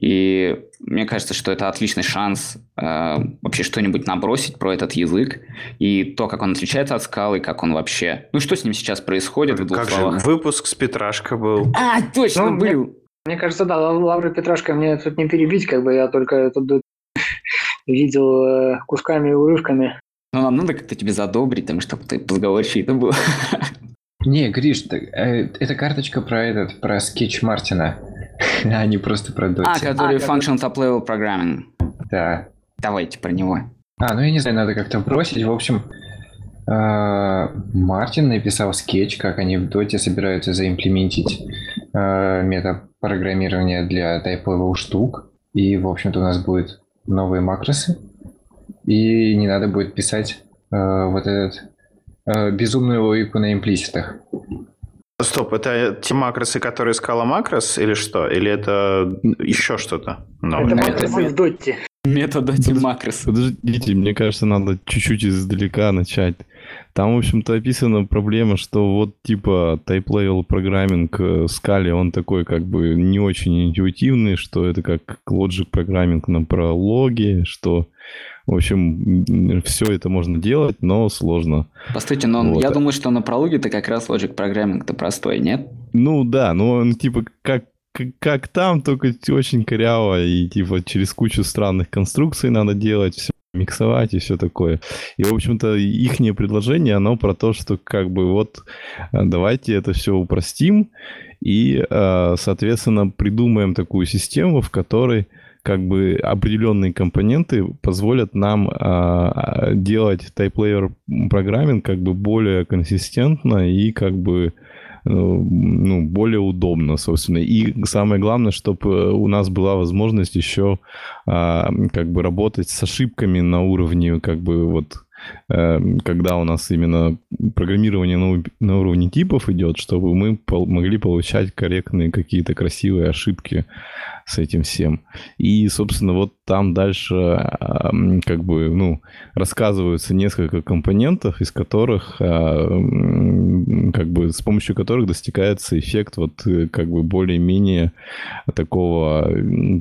И мне кажется, что это отличный шанс э, вообще что-нибудь набросить про этот язык и то, как он отличается от скалы, как он вообще... Ну, что с ним сейчас происходит в двух как словах. же выпуск с Петрашка был. А, точно, Ну, был. Мне кажется, да, Лавры Петрашка мне тут не перебить, как бы я только тут видел э, кусками и урывками. Ну, нам надо как-то тебе задобрить, там, чтобы ты позговорчивее был. Не, Гриш, э, это карточка про этот, про скетч Мартина, а не просто про Dotty. А, который А, который- Function Top Level Programming. Да. Давайте про него. А, ну я не знаю, надо как-то бросить. В общем, э, Мартин написал скетч, как они в Dotty собираются заимплементить э, метапрограммирование для type-level штук. И, в общем-то, у нас будут новые макросы. И не надо будет писать э, вот этот э, безумную логику на имплиситах. Стоп, это те макросы, которые скала макрос, или что? Или это еще что-то? новое? Это макросы это- в доте. Метод эти макросы. Подождите, мне кажется, надо чуть-чуть издалека начать. Там, в общем-то, описана проблема, что вот типа type level программинг э, скале, он такой как бы не очень интуитивный, что это как logic программинг на прологе, что, в общем, все это можно делать, но сложно. Постойте, но Вот. я думаю, что на прологе-то как раз Logic программинг-то простой, нет? Ну да, но он типа как, как, там, только очень коряво, и типа через кучу странных конструкций надо делать, все миксовать и все такое. И, в общем-то, их предложение, оно про то, что как бы вот э, давайте это все упростим и, э, соответственно, придумаем такую систему, в которой как бы определенные компоненты позволят нам а, делать layer программинг как бы более консистентно и как бы ну, более удобно, собственно. И самое главное, чтобы у нас была возможность еще а, как бы работать с ошибками на уровне как бы вот э, когда у нас именно программирование на, на уровне типов идет, чтобы мы могли получать корректные какие-то красивые ошибки с этим всем. И, собственно, вот там дальше а, м, как бы, ну, рассказываются несколько компонентов, из которых, м, как бы, с помощью которых достигается эффект вот э, как бы более-менее такого,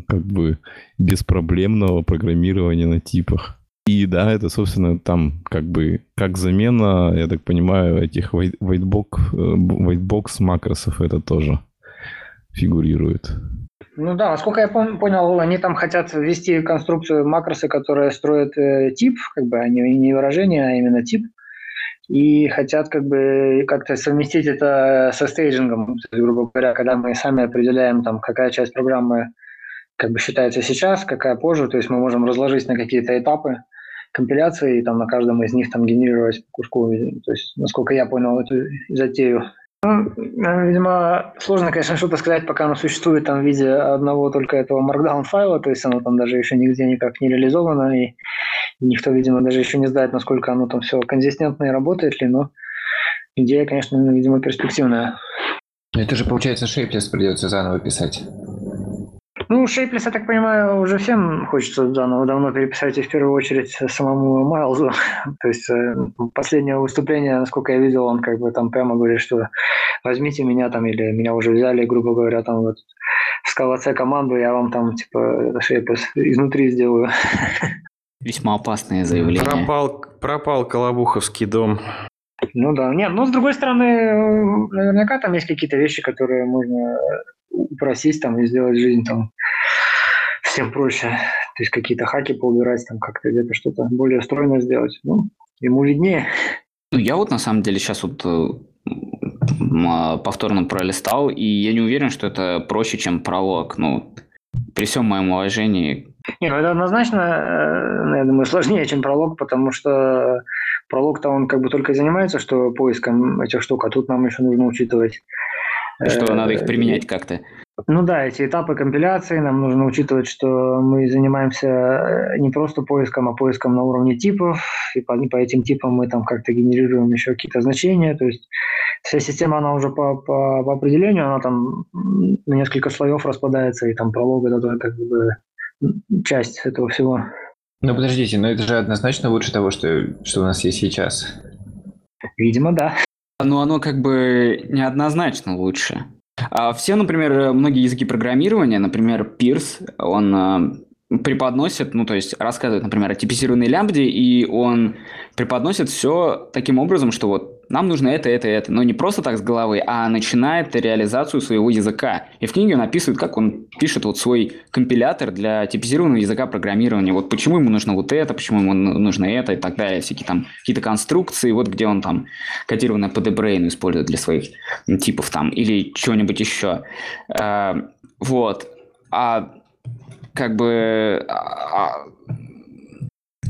как бы, беспроблемного программирования на типах. И да, это, собственно, там как бы как замена, я так понимаю, этих white- whitebox, э, whitebox макросов это тоже фигурирует. Ну да, насколько я пом- понял, они там хотят ввести конструкцию макросы, которая строит э, тип, как бы, а не, выражение, а именно тип. И хотят как бы как-то совместить это со стейджингом, грубо говоря, когда мы сами определяем, там, какая часть программы как бы считается сейчас, какая позже, то есть мы можем разложить на какие-то этапы компиляции и там на каждом из них там генерировать по куску. То есть, насколько я понял эту затею. Ну, э, видимо, сложно, конечно, что-то сказать, пока оно существует там в виде одного только этого markdown файла, то есть оно там даже еще нигде никак не реализовано, и никто, видимо, даже еще не знает, насколько оно там все консистентно и работает ли, но идея, конечно, ну, видимо, перспективная. Это же, получается, Shapeless придется заново писать. Ну, Shapeless, я так понимаю, уже всем хочется заново давно переписать, и в первую очередь самому Майлзу. То есть э, последнее выступление, насколько я видел, он как бы там прямо говорит, что возьмите меня там, или меня уже взяли, грубо говоря, там вот в C команду, я вам там типа Shapeless изнутри сделаю. Весьма опасное заявление. Пропал, пропал Колобуховский дом. Ну да, нет, но с другой стороны, э, наверняка там есть какие-то вещи, которые можно упростить там и сделать жизнь там всем проще. То есть какие-то хаки поубирать, там как-то где-то что-то более стройно сделать. Ну, ему виднее. Ну, я вот на самом деле сейчас вот э, а, повторно пролистал, и я не уверен, что это проще, чем пролог. Ну, при всем моем уважении. Не, ну это однозначно, э, я думаю, сложнее, чем пролог, потому что пролог-то он как бы только и занимается, что поиском этих штук, а тут нам еще нужно учитывать. Что э, надо их применять как-то. Ну да, эти этапы компиляции, нам нужно учитывать, что мы занимаемся э, не просто поиском, а поиском на уровне типов, и по, по этим типам мы там как-то генерируем еще какие-то значения, то есть вся система, она уже по, по, по определению, она там на несколько слоев распадается, и там пролог это только как бы часть этого всего. Ну подождите, но это же однозначно лучше того, что, что у нас есть сейчас. Видимо, да. Но оно как бы неоднозначно лучше. А все, например, многие языки программирования, например, Пирс, он э, преподносит, ну, то есть рассказывает, например, о типизированной лямбде, и он преподносит все таким образом, что вот нам нужно это, это, это, но не просто так с головы, а начинает реализацию своего языка. И в книге он описывает, как он пишет вот свой компилятор для типизированного языка программирования. Вот почему ему нужно вот это, почему ему нужно это и так далее. Всякие там какие-то конструкции, вот где он там кодированное по Debrain использует для своих типов там или чего-нибудь еще. Э, Вот. А как бы... а- а-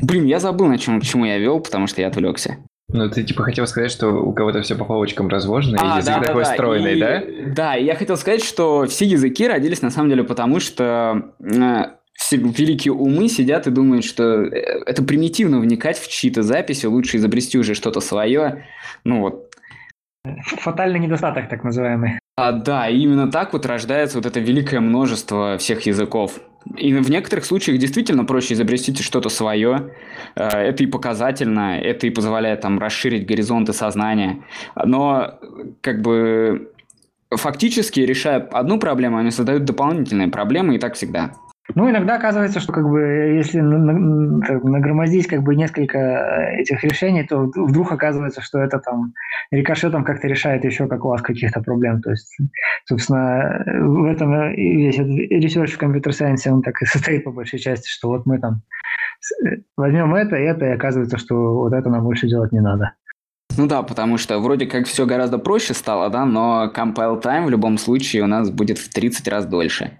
Блин, я забыл, на чем, к чему я вел, потому что я отвлекся. Ну ты типа хотел сказать, что у кого-то все по полочкам разложено, и язык А, да, такой да, да. стройный, И- да? Да, я хотел сказать, что все языки родились на самом деле потому, что э, все великие умы сидят и думают, что э, это примитивно вникать в чьи-то записи, лучше изобрести уже что-то свое. Ну вот. Фатальный недостаток, так называемый. А, да, именно так вот рождается вот это великое множество всех языков. И в некоторых случаях действительно проще изобрести что-то свое. Э, это и показательно, это и позволяет там расширить горизонты сознания. Но как бы фактически решая одну проблему, они создают дополнительные проблемы, и так всегда. Ну, иногда оказывается, что как бы если нагромоздить как бы несколько э, этих решений, то вдруг оказывается, что это там рикошетом как-то решает еще как у вас каких-то проблем. То есть, собственно, в этом весь research в computer science е, он так и состоит по большой части, что вот мы там э, возьмем это и это, и оказывается, что вот это нам больше делать не надо. Ну да, потому что вроде как все гораздо проще стало, да, но compile time в любом случае у нас будет в 30 раз дольше.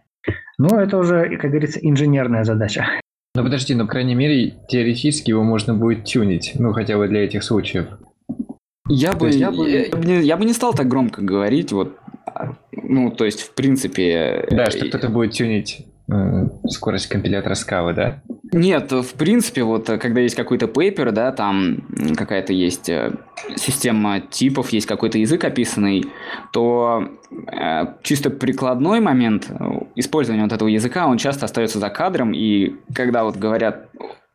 Ну, это уже, как говорится, инженерная задача. Ну, подожди, но, по крайней мере, теоретически его можно будет тюнить, ну, хотя бы для этих случаев. Я бы, я, бы, я, я, я бы не стал так громко говорить, вот, ну, то есть, в принципе... Да, э, что кто-то будет тюнить скорость компилятора Scala, да? Нет, в принципе, вот э, когда есть какой-то пейпер, да, там какая-то есть э, система типов, есть какой-то язык описанный, то э, чисто прикладной момент э, использования вот этого языка, он часто остается за кадром, и когда вот говорят,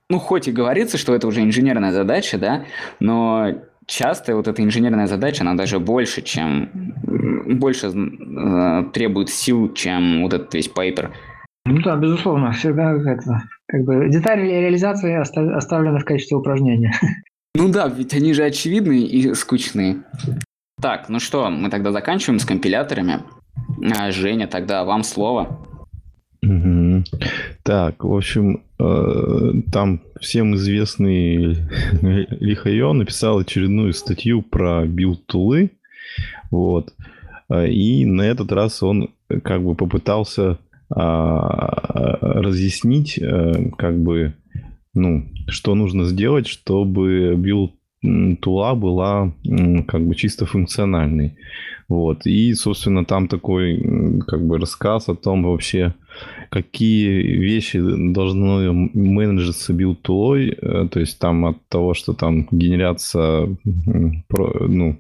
ну, хоть и говорится, что это уже инженерная задача, да, но часто вот эта инженерная задача, она даже больше, чем больше э, требует сил, чем вот этот весь пейпер. Ну да, безусловно, всегда это, как бы детали реализации оставлены в качестве упражнения. Ну да, ведь они же очевидны и скучные. Так, ну что, мы тогда заканчиваем с компиляторами. А, Женя, тогда вам слово. Угу. Так, в общем, э, там всем известный Ли Хаойи написал очередную статью про билд-тулы. Вот. И на этот раз он как бы попытался разъяснить, э, как бы, ну, что нужно сделать, чтобы build тула была как бы чисто функциональной. Вот. И, собственно, там такой как бы рассказ о том вообще, какие вещи должны менеджиться build тулой, э, то есть там от того, что там генерация ну,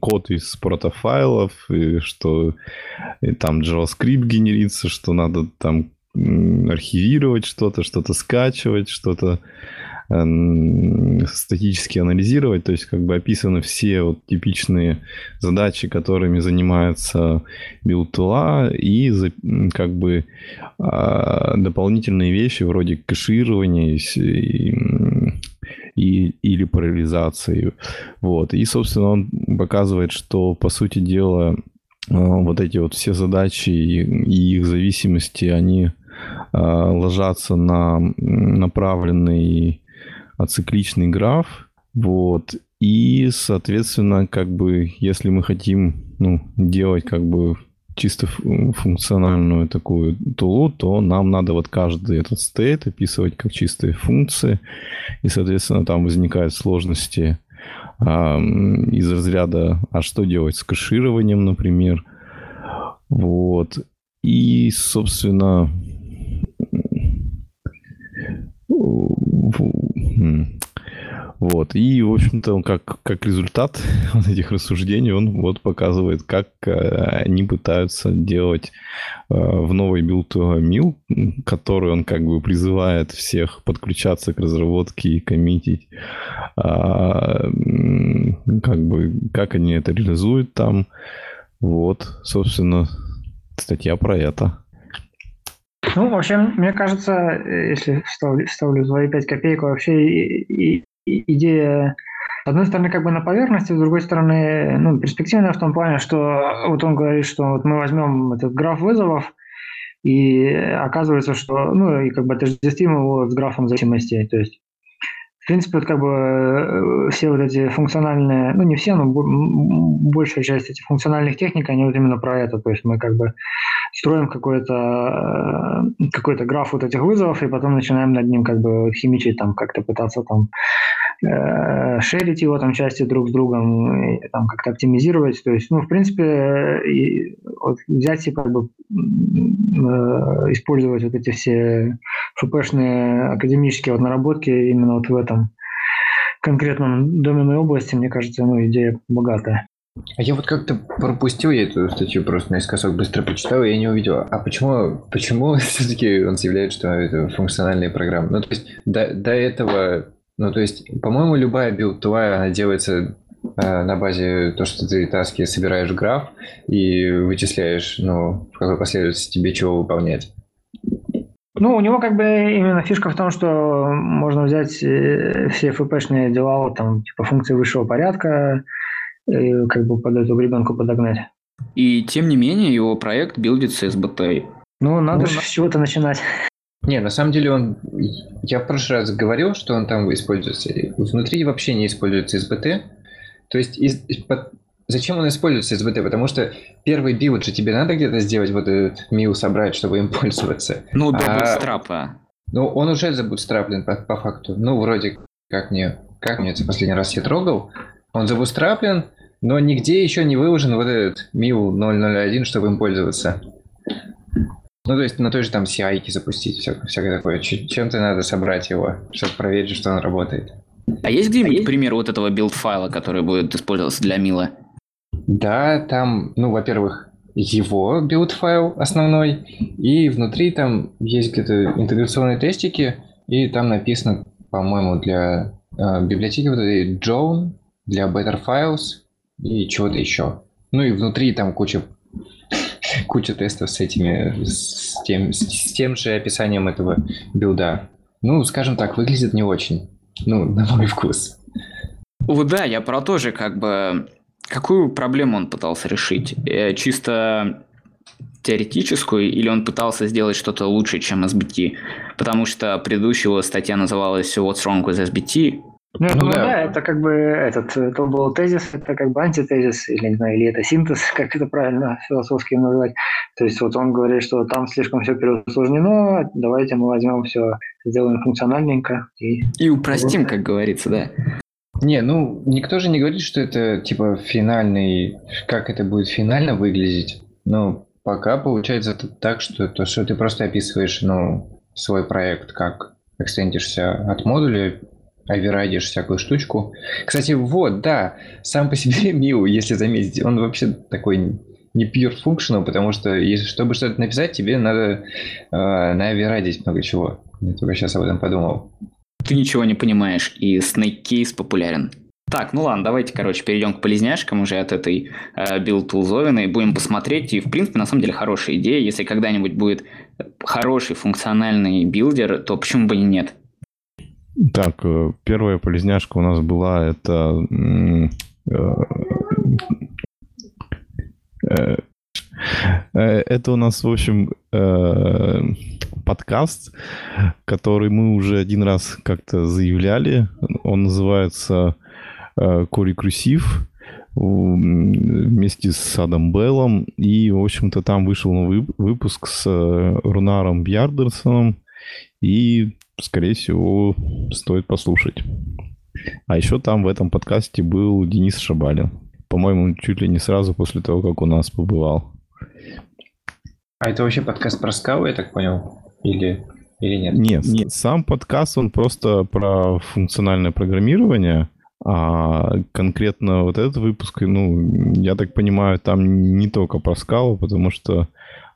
код из протофайлов, и что и там JavaScript генерится, что надо там архивировать что-то, что-то скачивать, что-то э, статически анализировать, то есть как бы описаны все вот типичные задачи, которыми занимается билтула, и как бы э, дополнительные вещи вроде кэширования и, и, или парализации. Вот. И, собственно, он показывает, что, по сути дела, э, вот эти вот все задачи и, их зависимости, они э, ложатся на направленный ацикличный граф, вот, и, соответственно, как бы, если мы хотим, ну, делать как бы чисто функциональную такую тулу, то нам надо вот каждый этот стейт описывать как чистые функции, и, соответственно, там возникают сложности э, из разряда, а что делать с кэшированием, например, вот, и, собственно, вот. И, в общем-то, он как, как результат вот этих рассуждений, он вот показывает, как э, они пытаются делать э, в новой build Mill, который он как бы призывает всех подключаться к разработке и коммитить. А, как бы, как они это реализуют там. Вот, собственно, статья про это. Ну, в общем, мне кажется, э, если ставлю, ставлю свои пять копеек, вообще и, и, идея, с одной стороны, как бы на поверхности, с другой стороны, ну, перспективная в том плане, что вот он говорит, что вот мы возьмем этот граф вызовов, и оказывается, что, ну, и как бы отождествим его с графом зависимостей. То есть в принципе, вот как бы э, все вот эти функциональные, ну не все, но большая часть этих функциональных техник, они вот именно про это. То есть мы как бы строим какой-то э, какой граф вот этих вызовов, и потом начинаем над ним как бы химичить, там как-то пытаться там шерить его там части друг с другом, и, там как-то оптимизировать. То есть, ну, в принципе, и, вот взять и как бы э, использовать вот эти все ФПшные академические вот наработки именно вот в этом конкретном доменной области, мне кажется, ну, идея богатая. А я вот как-то пропустил я эту статью просто наискосок, быстро прочитал, и я не увидел. А почему, почему все-таки он заявляет, что это функциональные программы? Ну, то есть до, до этого, ну, то есть, по-моему, любая build она делается э, на базе то, что ты таски собираешь граф и вычисляешь, ну, в какой последовательности тебе чего выполнять. Ну, у него как бы именно фишка в том, что можно взять э, все FP-шные дела, вот там, типа функции высшего порядка, и как бы под эту гребенку подогнать. И тем не менее его проект билдится с BT. Ну, надо же с чего-то начинать. Не, на самом деле он... Я в прошлый раз говорил, что он там используется. Внутри вообще не используется SBT. То есть из, Зачем он используется SBT? Потому что первый build же тебе надо где-то сделать, вот этот Mill собрать, чтобы им пользоваться. Ну, до а, бутстрапа. Ну, он уже забутстраплен по, по факту. Ну, вроде как мне, как мне это последний раз я трогал. Он забутстраплен, но нигде еще не выложен вот этот Mill 001, чтобы им пользоваться. Ну, то есть на той же там CI запустить, все, всякое такое. Чем-то надо собрать его, чтобы проверить, что он работает. А есть где-нибудь а есть? пример вот этого билд-файла, который будет использоваться для Mill а? Да, там, ну, во-первых, его билд-файл основной, и внутри там есть где-то интеграционные тестики, и там написано, по-моему, для э, библиотеки вот этой Jawn, для Better Files и чего-то еще. Ну и внутри там куча куча тестов с этими, с тем, с тем же описанием этого билда. Ну, скажем так, выглядит не очень. Ну, на мой вкус. О, да, я про то же, как бы Какую проблему он пытался решить? Э, чисто теоретическую, или он пытался сделать что-то лучше, чем SBT? Потому что предыдущая его статья называлась «What's wrong with SBT?», ну, ну, да. да, это как бы этот, это был тезис, это как бы антитезис, или не знаю, или это синтез, как это правильно философски называть. То есть вот он говорит, что там слишком все переусложнено, давайте мы возьмем все, сделаем функциональненько. И, и упростим, как говорится, да. Не, ну, никто же не говорит, что это, типа, финальный... Как это будет финально выглядеть. Ну, пока получается так, что то, что ты просто описываешь, ну, свой проект, как экстендишься от модуля, оверрайдишь всякую штучку. Кстати, вот, да, сам по себе Mill, если заметить, он вообще такой не pure functional, потому что если, чтобы что-то написать, тебе надо э, наоверрайдить много чего. Я только сейчас об этом подумал ты ничего не понимаешь, и Snake Case популярен. Так, ну ладно, давайте, короче, перейдем к полезняшкам уже от этой э, билд-тулзовины, будем посмотреть, и, в принципе, на самом деле, хорошая идея, если когда-нибудь будет хороший функциональный билдер, то почему бы и нет? Так, э, первая полезняшка у нас была, это э, э, это у нас, в общем, подкаст, который мы уже один раз как-то заявляли. Он называется э, Корекрусив вместе с Адам Беллом. И, в общем-то, там вышел выпуск с Рунаром Бьярдерсоном. И, скорее всего, стоит послушать. А еще там в этом подкасте был Денис Шабалин. По-моему, чуть ли не сразу после того, как у нас побывал. А это вообще подкаст про скаву, я так понял? Или, или нет? нет? Нет, сам подкаст, он просто про функциональное программирование, а конкретно вот этот выпуск, ну, я так понимаю, там не только про скалу, потому что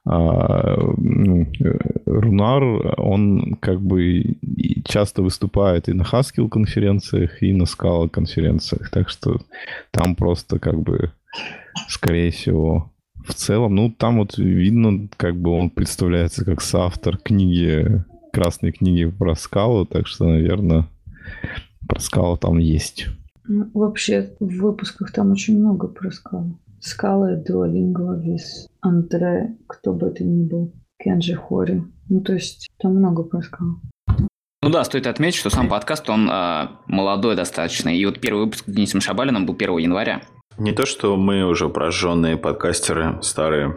ну, Рунар, он как бы часто выступает и на Haskell конференциях, и на Scala конференциях, так что там просто как бы, скорее всего, в целом, ну, там вот видно, как бы он представляется как соавтор книги, красной книги про скалу, так что, наверное, про скалу там есть. Ну, вообще, в выпусках там очень много про скалу. Скала, Дуолинго, Вис, Андре, кто бы это ни был, Кенджи Хори. Ну, то есть, там много про. Ну да, стоит отметить, что сам подкаст, он э, молодой достаточно. И вот первый выпуск с Денисом Шабалином был 1 января. Не то, что мы уже прожженные подкастеры, старые.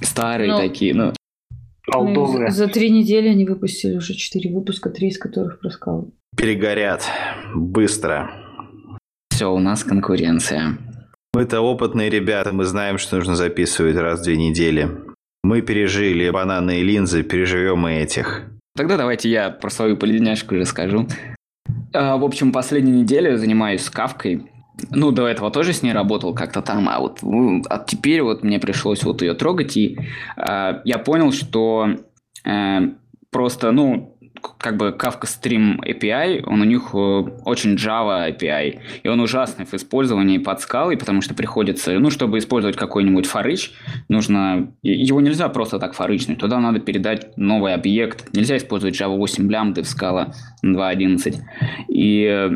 Старые ну, такие, ну. Ну, за три недели они выпустили уже четыре выпуска, три из которых про скалу. Перегорят. Быстро. Все, у нас конкуренция. Мы-то опытные ребята, мы знаем, что нужно записывать раз в две недели. Мы пережили бананы и линзы, переживем и этих. Тогда давайте я про свою полезняшку расскажу. А, в общем, последнюю неделю занимаюсь кавкой ну, до этого тоже с ней работал как-то там, а вот ну, а теперь вот мне пришлось вот ее трогать, и э, я понял, что э, просто, ну, как бы Kafka Stream API, он у них э, очень Java API, и он ужасный в использовании под скалой, потому что приходится, ну, чтобы использовать какой-нибудь форыч, нужно, его нельзя просто так форычнуть, туда надо передать новый объект, нельзя использовать Java 8 лямбды в скала 2.11, и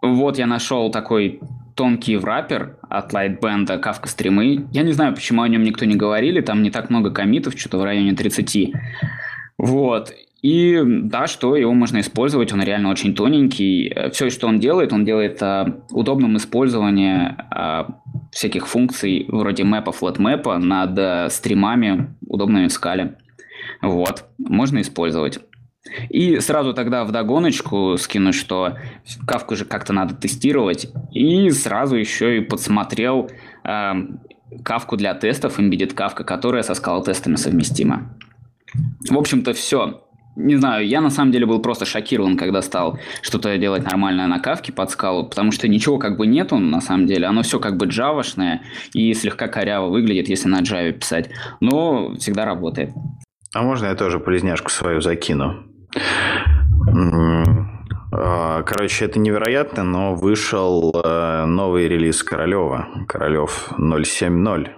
вот я нашел такой тонкий враппер от Lightband Kafka стримы. Я не знаю, почему о нем никто не говорили, там не так много комитов, что-то в районе 30. Вот. И да, что его можно использовать, он реально очень тоненький. Все, что он делает, он делает а, удобным использование а, всяких функций вроде мэпа, флотмэпа над а, стримами, удобными в скале. Вот, можно использовать. И сразу тогда в догоночку скину, что кавку же как-то надо тестировать. И сразу еще и подсмотрел э, кавку для тестов, Embedded кавка, которая со скал-тестами совместима. В общем-то, все. Не знаю, я на самом деле был просто шокирован, когда стал что-то делать нормальное на кавке под скалу, потому что ничего как бы нету на самом деле, оно все как бы джавошное и слегка коряво выглядит, если на Java писать, но всегда работает. А можно я тоже полезняшку свою закину? А, короче, это невероятно, но вышел э, новый релиз Королева, Королев 0.7.0,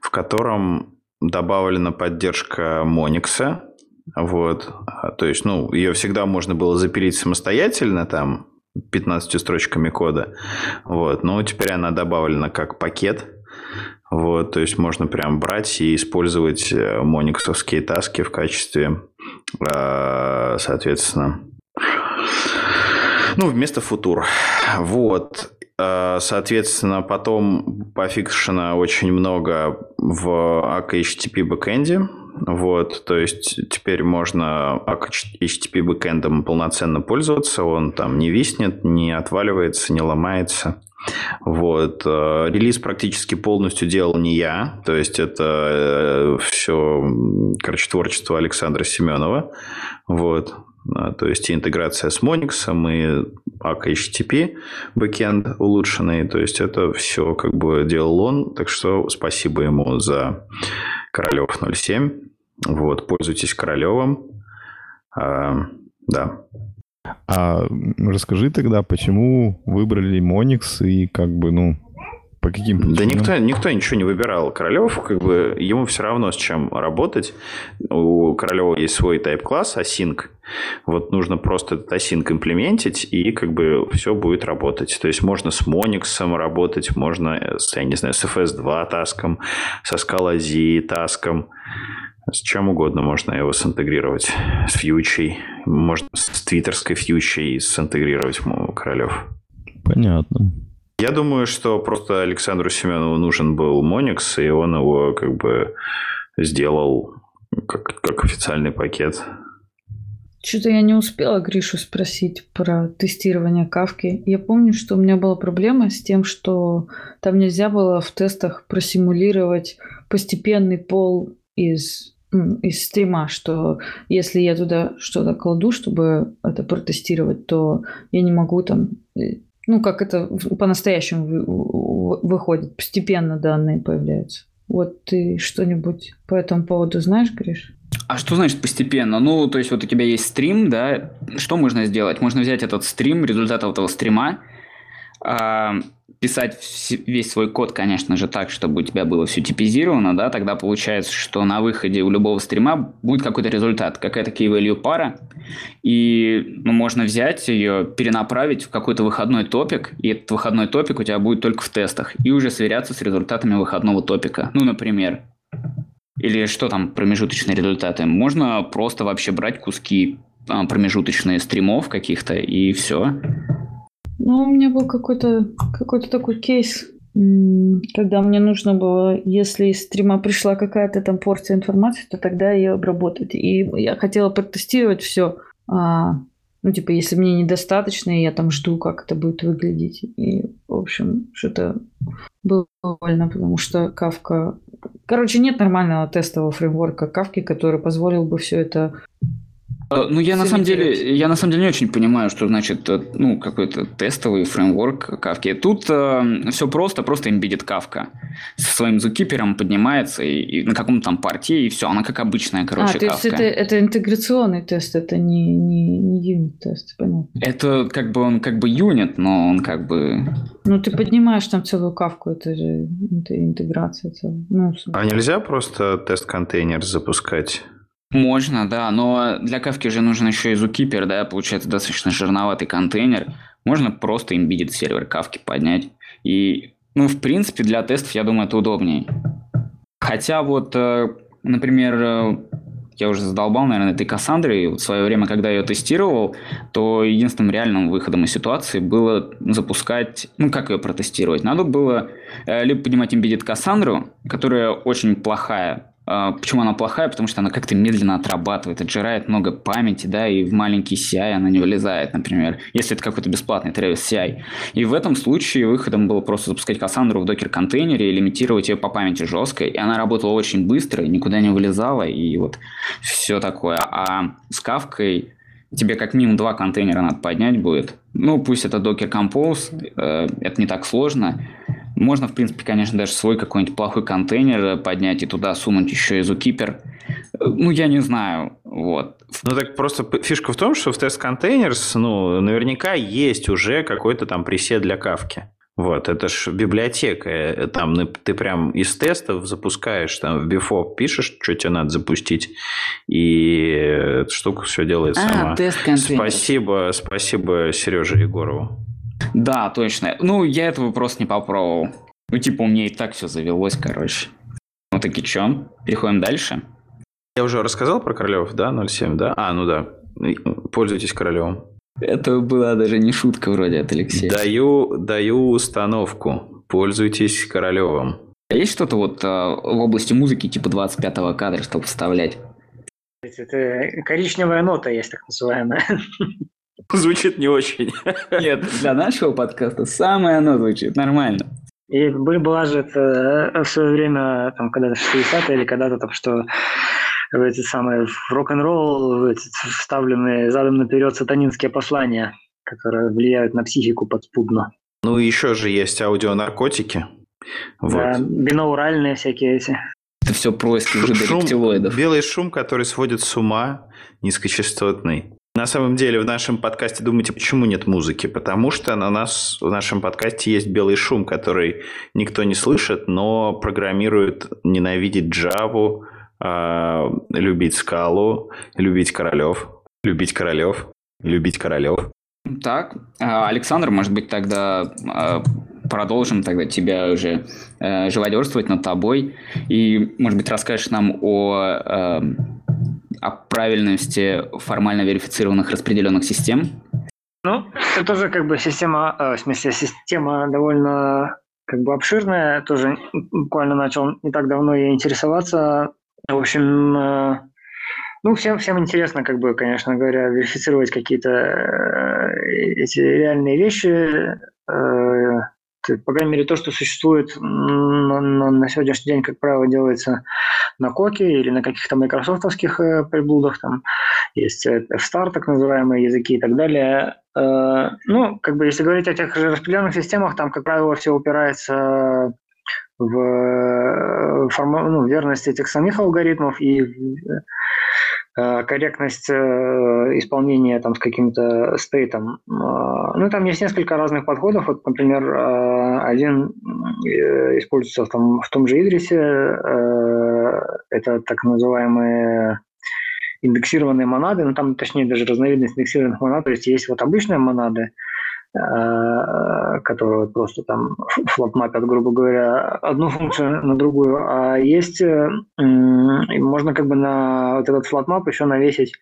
в котором добавлена поддержка Моникса. Вот. А, то есть, ну, ее всегда можно было запилить самостоятельно, там, 15 строчками кода. Вот. Но теперь она добавлена как пакет. Вот, то есть можно прям брать и использовать э, мониксовские таски в качестве, э, соответственно, ну, вместо футур. Вот. Э, соответственно, потом пофикшено очень много в ACK HTTP бэкэнде. Вот, то есть теперь можно HTTP бэкэндом полноценно пользоваться, он там не виснет, не отваливается, не ломается. Вот. Э, релиз практически полностью делал не я. То есть, это э, все, короче, творчество Александра Семенова. Вот. А, то есть, и интеграция с Monix, и Akka HTTP бэкенд улучшенный. То есть, это все как бы делал он. Так что спасибо ему за Королев 07. Вот. Пользуйтесь Королевым. А, да. А расскажи тогда, почему выбрали Monix и как бы, ну, по каким причинам? Да никто, никто ничего не выбирал. Королев, как бы, ему все равно с чем работать. У Королева есть свой тайп-класс async. Вот нужно просто этот async имплементить, и как бы все будет работать. То есть можно с Monix работать, можно с, я не знаю, с FS2 таском, со Scala Z таском. С чем угодно можно его синтегрировать. С фьючей. Можно с твиттерской фьючей синтегрировать Королев. Понятно. Я думаю, что просто Александру Семенову нужен был Моникс, и он его как бы сделал как, как официальный пакет. Что-то я не успела Гришу спросить про тестирование кавки. Я помню, что у меня была проблема с тем, что там нельзя было в тестах просимулировать постепенный пол из из стрима, что если я туда что-то кладу, чтобы это протестировать, то я не могу там, э, ну, как это по-настоящему выходит, постепенно данные появляются. Вот ты что-нибудь по этому поводу знаешь, Гриш? А что значит постепенно? Ну, то есть вот у тебя есть стрим, да, что можно сделать? Можно взять этот стрим, результат этого стрима, писать весь свой код, конечно же, так, чтобы у тебя было все типизировано, да, тогда получается, что на выходе у любого стрима будет какой-то результат, какая-то key-value пара, и ну, можно взять ее, перенаправить в какой-то выходной топик, и этот выходной топик у тебя будет только в тестах, и уже сверяться с результатами выходного топика. Ну, например, или что там промежуточные результаты. Можно просто вообще брать куски а, промежуточные стримов каких-то, и все. Ну, у меня был какой-то какой такой кейс, когда мне нужно было, если из стрима пришла какая-то там порция информации, то тогда ее обработать. И я хотела протестировать все. А, ну, типа, если мне недостаточно, я там жду, как это будет выглядеть. И, в общем, что-то было больно, потому что Кавка... Короче, нет нормального тестового фреймворка Кавки, который позволил бы все это ну, я на самом деле, я на самом деле не очень понимаю, что значит, э, ну, какой-то тестовый фреймворк кавки. Тут э, все просто, просто embedded кавка. Со своим зукипером поднимается и, и на каком-то там порте, и все, она как обычная, короче, а, то есть это, это интеграционный тест, это не, не, не юнит-тест, понятно. Это как бы он как бы юнит, но он как бы... Ну, ты поднимаешь там целую кавку, это же это интеграция целая. Ну, а нельзя просто тест-контейнер запускать? Можно, да, но для кавки же нужен еще и zookeeper, да, получается достаточно жирноватый контейнер. Можно просто embedded сервер кавки поднять. И, ну, в принципе, для тестов, я думаю, это удобнее. Хотя вот, э, например, э, я уже задолбал, наверное, этой Кассандрой. Вот в свое время, когда я ее тестировал, то единственным реальным выходом из ситуации было запускать... Ну, как ее протестировать? Надо было э, либо поднимать embedded Кассандру, которая очень плохая почему она плохая? Потому что она как-то медленно отрабатывает, отжирает много памяти, да, и в маленький CI она не вылезает, например, если это какой-то бесплатный Travis CI. И в этом случае выходом было просто запускать Кассандру в докер-контейнере и лимитировать ее по памяти жестко, и она работала очень быстро, никуда не вылезала, и вот все такое. А с Кавкой тебе как минимум два контейнера надо поднять будет. Ну, пусть это Docker Compose, э, это не так сложно, можно, в принципе, конечно, даже свой какой-нибудь плохой контейнер поднять и туда сунуть еще и Zookeeper. Ну, я не знаю. Вот. Ну, так просто фишка в том, что в Test Containers, ну, наверняка есть уже какой-то там пресет для кавки. Вот, это ж библиотека. Э, там ты прям из тестов запускаешь, там в Before пишешь, что тебе надо запустить, и эта штука все делает а, сама. Тест спасибо, спасибо Сереже Егорову. Да, точно. Ну, я этого просто не попробовал. Ну, типа, у меня и так все завелось, короче. Ну, таки чё? Переходим дальше. Я уже рассказал про Королев, да, 07, да? А, ну да. Пользуйтесь Королевым. Это была даже не шутка вроде от Алексея. Даю, даю установку. Пользуйтесь Королевым. А есть что-то вот а, в области музыки типа 25-го кадра, чтобы вставлять? Это коричневая нота есть, так называемая. Звучит не очень. Нет, для нашего подкаста самое оно звучит нормально. И была же это э, в свое время, там, когда-то в 60-е или когда-то там, что в эти самые в рок-н-ролл вставленные задом наперед сатанинские послания, которые влияют на психику подспудно. Ну, еще же есть аудионаркотики. Вот. Да, бинауральные всякие эти. Это все происки уже шум, Белый шум, который сводит с ума, низкочастотный. На самом деле в нашем подкасте думаете, почему нет музыки? Потому что на нас в нашем подкасте есть белый шум, который никто не слышит, но программирует ненавидеть Java, э, любить скалу, любить королев, любить королев, любить королев. Так, а, Александр, может быть, тогда а, продолжим тогда тебя уже э, живодерствовать над тобой и, может быть, расскажешь нам о э, о правильности формально верифицированных распределенных систем? Ну, это тоже как бы система, э, в смысле, система довольно как бы обширная. Тоже буквально начал не так давно ей интересоваться. В общем, э, ну, всем, всем интересно, как бы, конечно говоря, верифицировать какие-то э, эти реальные вещи по крайней мере, то, что существует на, сегодняшний день, как правило, делается на Коке или на каких-то майкрософтовских э, приблудах, там есть F-Star, так называемые языки и так далее. Э, ну, как бы, если говорить о тех же распределенных системах, там, как правило, все упирается в, э, форма, ну, верность этих самих алгоритмов и Э, корректность э, исполнения там с каким-то стейтом. Э, ну, там есть несколько разных подходов. Вот, например, один используется в том, в том же Идрисе. Это так называемые индексированные монады, ну там точнее даже разновидность индексированных монад, то есть есть вот обычные монады, Э, которые просто там flatMap ят, грубо говоря, одну функцию на другую, а есть, э, можно как бы на вот этот flatMap еще навесить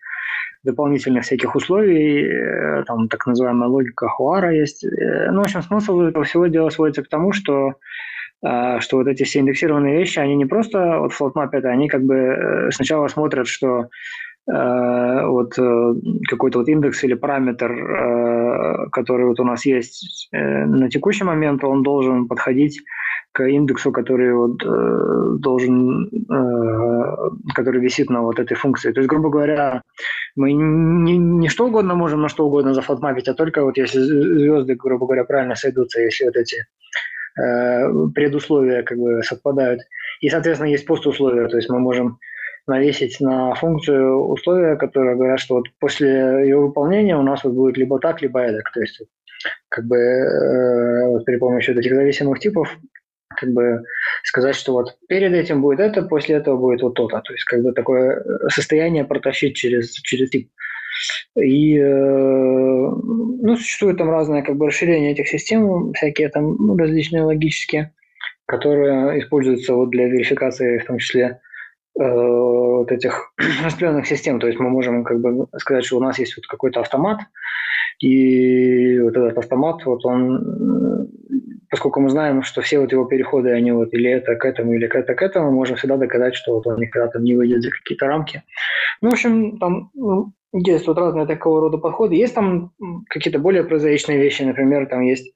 дополнительных всяких условий, э, там так называемая логика Хоара есть. Ну, в общем, смысл этого всего дела сводится к тому, что что вот эти все индексированные вещи, они не просто вот flatMap ят, они как бы сначала смотрят, что Э, вот э, какой-то вот индекс или параметр, э, который вот у нас есть на текущий момент, он должен подходить к индексу, который вот, э, должен, э, который висит на вот этой функции. То есть, грубо говоря, мы не, не что угодно можем на что угодно зафотмапить, а только вот если звезды, грубо говоря, правильно сойдутся, если вот эти э, предусловия как бы совпадают. И, соответственно, есть постусловия, то есть мы можем навесить на функцию условия, которые говорят, что вот после ее выполнения у нас вот будет либо так, либо эдак. То есть как бы э, вот при помощи вот этих зависимых типов как бы сказать, что вот перед этим будет это, после этого будет вот то-то. То есть как бы такое состояние протащить через, через тип. И э, ну, существует там разное как бы расширение этих систем, всякие там ну, различные логические, которые используются вот для верификации в том числе э, вот этих распределенных систем. То есть мы можем как бы сказать, что у нас есть вот какой-то автомат, и вот этот автомат, вот он, поскольку мы знаем, что все вот его переходы, они вот или это к этому, или это к этому, можем всегда доказать, что вот он никогда там не выйдет за какие-то рамки. Ну, в общем, там ну, есть вот разные такого рода подходы. Есть там какие-то более прозаичные вещи, например, там есть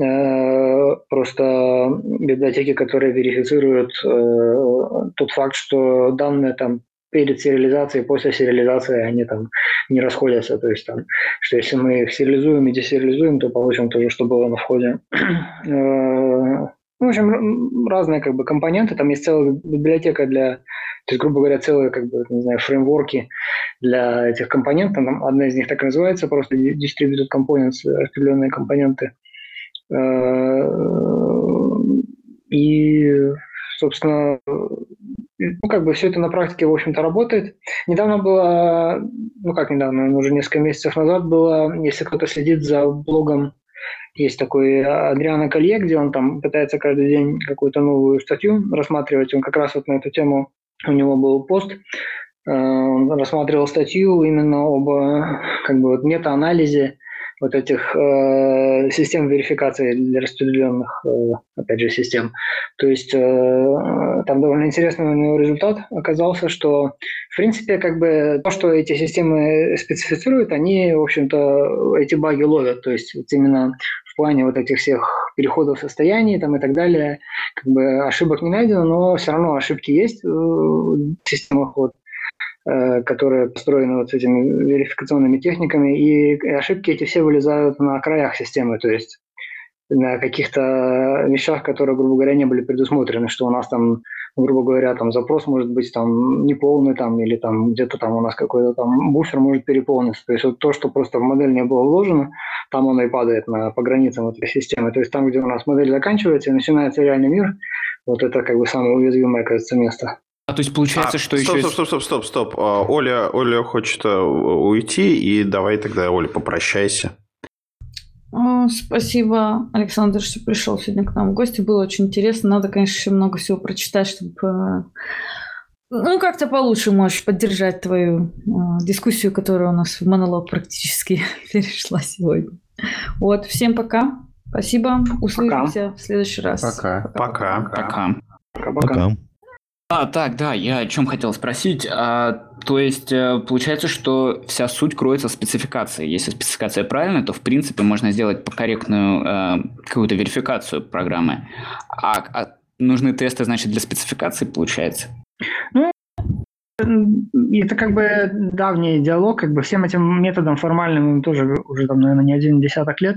э, просто библиотеки, которые верифицируют э, тот факт, что данные там перед сериализацией, после сериализации они там не расходятся. То есть там, что если мы их сериализуем и десериализуем, то получим то же, что было на входе. Э, в общем, разные как бы компоненты. Там есть целая библиотека для, то есть, грубо говоря, целые как бы, не знаю, фреймворки для этих компонентов. Там одна из них так и называется, просто Distributed Components, распределенные компоненты. Э, и, собственно, ну, как бы все это на практике, в общем-то, работает. Недавно было, ну как недавно, уже несколько месяцев назад было, если кто-то следит за блогом, есть такой Адриана Колье, где он там пытается каждый день какую-то новую статью рассматривать. Он как раз вот на эту тему, у него был пост, э, он рассматривал статью именно об как бы вот мета-анализе вот этих э, систем верификации для распределенных, э, опять же, систем. То есть э, там довольно интересный у него результат оказался, что, в принципе, как бы то, что эти системы специфицируют, они, в общем-то, эти баги ловят. То есть вот именно в плане вот этих всех переходов состояний там и так далее, как бы ошибок не найдено, но все равно ошибки есть в системах вот Э, которые построены вот этими верификационными техниками, и ошибки эти все вылезают на краях системы, то есть на каких-то вещах, которые, грубо говоря, не были предусмотрены, что у нас там, грубо говоря, там запрос может быть там неполный там, или там где-то там у нас какой-то там буфер может переполниться. То есть вот то, что просто в модель не было вложено, там оно и падает на, по границам этой системы. То есть там, где у нас модель заканчивается и начинается реальный мир, вот это как бы самое уязвимое, кажется, место. А то есть получается, а, что стоп, еще... Стоп, стоп, стоп, стоп, стоп. А, Оля, Оля хочет э, уйти, и давай тогда, Оля, попрощайся. Спасибо, Александр, что пришел сегодня к нам в гости. Было очень интересно. Надо, конечно, еще много всего прочитать, чтобы э, ну, как-то получше можешь поддержать твою э, дискуссию, которая у нас в монолог практически перешла сегодня. Вот, всем пока. Спасибо. Услышимся пока. в следующий раз. Пока. Пока. Пока. Пока. пока. А, так, да, я о чем хотел спросить. А, то есть, э, получается, что вся суть кроется в спецификации. Если спецификация правильная, то, в принципе, можно сделать корректную э, какую-то верификацию программы. А, а нужны тесты, значит, для спецификации, получается? Ну, это как бы давний диалог, как бы всем этим методом формальным тоже уже там, наверное, не один десяток лет.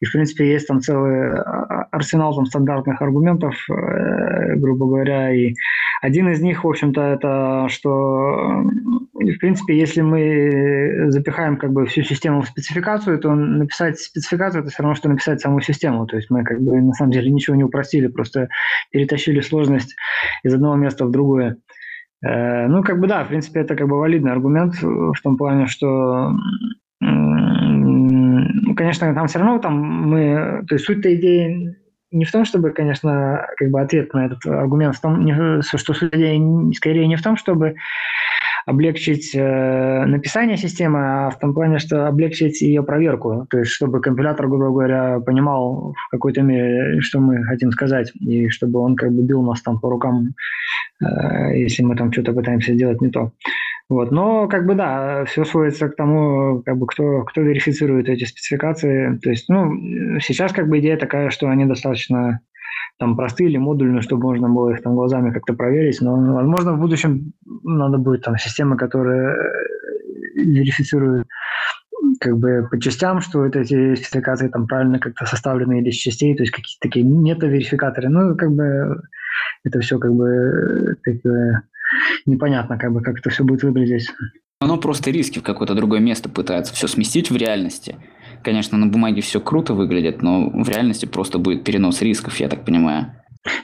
И, в принципе, есть там целый а, арсенал там стандартных аргументов, э, грубо говоря. И один из них, в общем-то, это что, в принципе, если мы запихаем как бы всю систему в спецификацию, то написать спецификацию это все равно, что написать саму систему. То есть мы как бы на самом деле ничего не упростили, просто перетащили сложность из одного места в другое. Э, ну, как бы да, в принципе, это как бы валидный аргумент в том плане, что ну, конечно, там все равно там мы, то есть суть-то идеи не в том, чтобы, конечно, как бы ответ на этот аргумент, в том, что суть идеи скорее не в том, чтобы облегчить э, написание системы, а в том плане, что облегчить ее проверку. То есть, чтобы компилятор, грубо говоря, понимал в какой-то мере, что мы хотим сказать, и чтобы он как бы бил нас там по рукам, э, если мы там что-то пытаемся сделать не то. Вот. Но, как бы, да, все сводится к тому, как бы, кто, кто верифицирует эти спецификации. То есть, ну, сейчас, как бы, идея такая, что они достаточно там простые или модульные, чтобы можно было их там глазами как-то проверить. Но, возможно, в будущем надо будет там системы, которые э, верифицируют как бы по частям, что вот эти спецификации там правильно как-то составлены или из частей, то есть какие-то такие мета-верификаторы. Ну, как бы это все как бы бы, непонятно, как бы как это все будет выглядеть. Оно просто риски в какое-то другое место пытается все сместить в реальности. Конечно, на бумаге все круто выглядит, но в реальности просто будет перенос рисков, я так понимаю.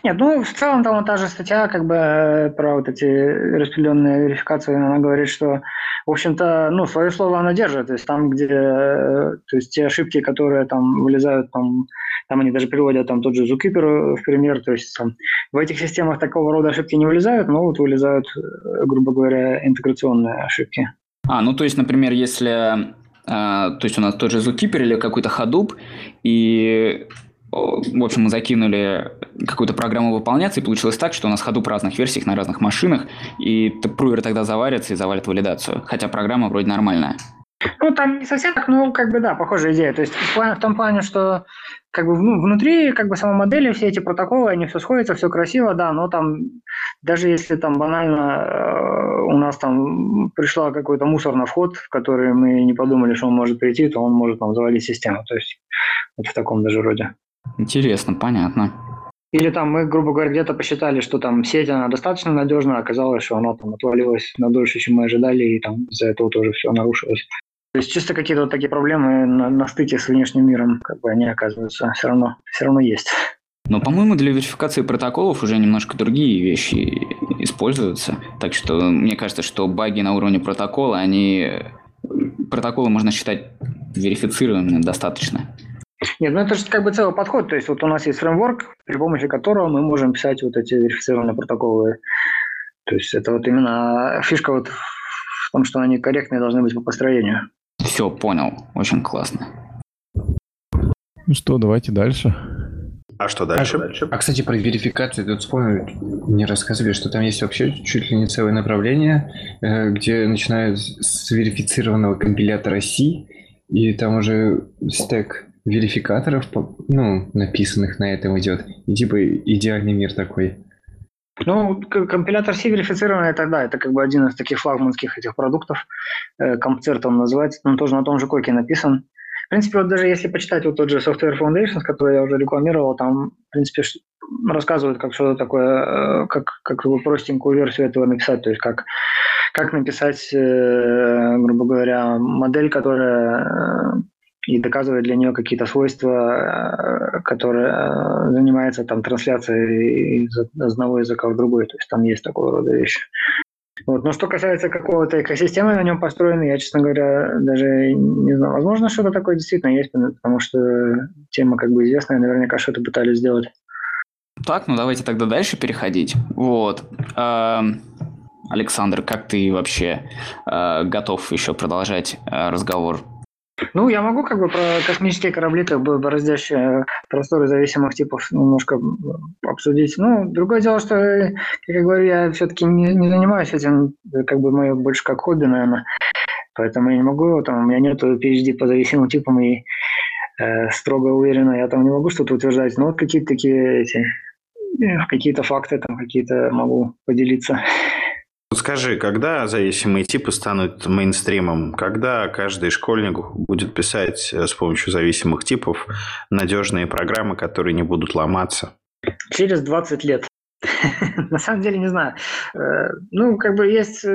Нет, ну, в целом там та же статья, как бы, э, про вот эти распределенные верификации, она говорит, что, в общем-то, ну, свое слово она держит, то есть там, где, э, то есть те ошибки, которые там вылезают, там, там они даже приводят там тот же Zookeeper в пример, то есть там в этих системах такого рода ошибки не вылезают, но вот вылезают, э, грубо говоря, интеграционные ошибки. А, ну, то есть, например, если то есть у нас тот же Zookeeper или какой-то Hadoop, и в общем, мы закинули какую-то программу выполняться, и получилось так, что у нас ходу по разных версиях на разных машинах, и прувер тогда заварится и завалит валидацию, хотя программа вроде нормальная. Ну, там не совсем так, ну, как бы, да, похожая идея. То есть в, плане, в том плане, что как бы ну, внутри как бы самой модели все эти протоколы, они все сходятся, все красиво, да, но там даже если там банально э, у нас там пришла какой-то мусор на вход, в который мы не подумали, что он может прийти, то он может там завалить систему. То есть вот в таком даже роде. Интересно, понятно. Или там мы, грубо говоря, где-то посчитали, что там сеть, она достаточно надежна, а оказалось, что она там отвалилась на дольше, чем мы ожидали, и там из-за этого тоже все нарушилось. То есть чисто какие-то вот такие проблемы на, на стыке с внешним миром, как бы они оказываются, все равно, все равно есть. Но, по-моему, для верификации протоколов уже немножко другие вещи используются. Так что мне кажется, что баги на уровне протокола, они... Протоколы можно считать верифицированными достаточно. Нет, ну это же как бы целый подход. То есть вот у нас есть фреймворк, при помощи которого мы можем писать вот эти верифицированные протоколы. То есть это вот именно фишка вот в том, что они корректные должны быть по построению. Все, понял. Очень классно. Ну что, давайте дальше. А что дальше? А, а кстати, про верификацию тут вспомнил, мне рассказывали, что там есть вообще чуть ли не целое направление, э, где начинают с верифицированного компилятора C, и там уже стек верификаторов, ну, написанных на этом идет. И типа идеальный мир такой. Ну, компилятор C верифицированный тогда, это как бы один из таких флагманских этих продуктов. Э, Компцерт он называется, он тоже на том же коке написан. В принципе, вот даже если почитать вот тот же Software Foundations, который я уже рекламировал, там, в принципе, рассказывают, как что-то такое, э, как, как простенькую версию этого написать, то есть как, как написать, э, грубо говоря, модель, которая и доказывает для нее какие-то свойства, э, которые э, занимаются там трансляцией из одного языка в другой. То есть там есть такого рода вещи. Вот. Но что касается какого-то экосистемы на нем построенной, я, честно говоря, даже не знаю. Возможно, что-то такое действительно есть, потому что тема как бы известная, наверняка что-то пытались сделать. Так, ну давайте тогда дальше переходить. Вот. Эм, Александр, как ты вообще э, готов еще продолжать разговор ну, я могу как бы про космические корабли, как бы бороздящие просторы зависимых типов немножко обсудить. Ну, другое дело, что, как я говорю, я все-таки не, не занимаюсь этим, как бы мое больше как хобби, наверное. Поэтому я не могу, там, у меня нету PhD по зависимым типам и э, строго уверенно я там не могу что-то утверждать. Но вот какие-то такие эти, э, какие-то факты там какие-то могу поделиться. Скажи, когда зависимые типы станут мейнстримом? Когда каждый школьник будет писать э, с помощью зависимых типов надежные программы, которые не будут ломаться? Через 20 лет. На самом деле не знаю. Э, ну, как бы есть э,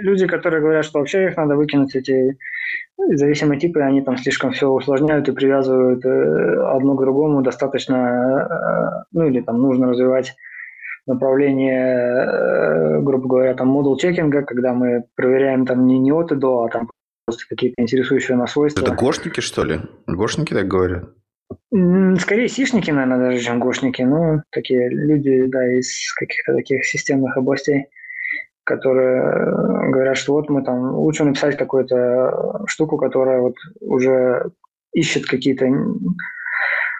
люди, которые говорят, что вообще их надо выкинуть, эти зависимые типы, они там слишком все усложняют и привязывают одно к другому. Достаточно, ну или там нужно развивать направление, э, грубо говоря, там модул чекинга, когда мы проверяем там не, не от и до, а там просто какие-то интересующие нас свойства. Это гошники, что ли? Гошники так говорят? Скорее сишники, наверное, даже, чем гошники. Ну, такие люди, да, из каких-то таких системных областей, которые э, говорят, что вот мы там лучше написать какую-то штуку, которая вот уже ищет какие-то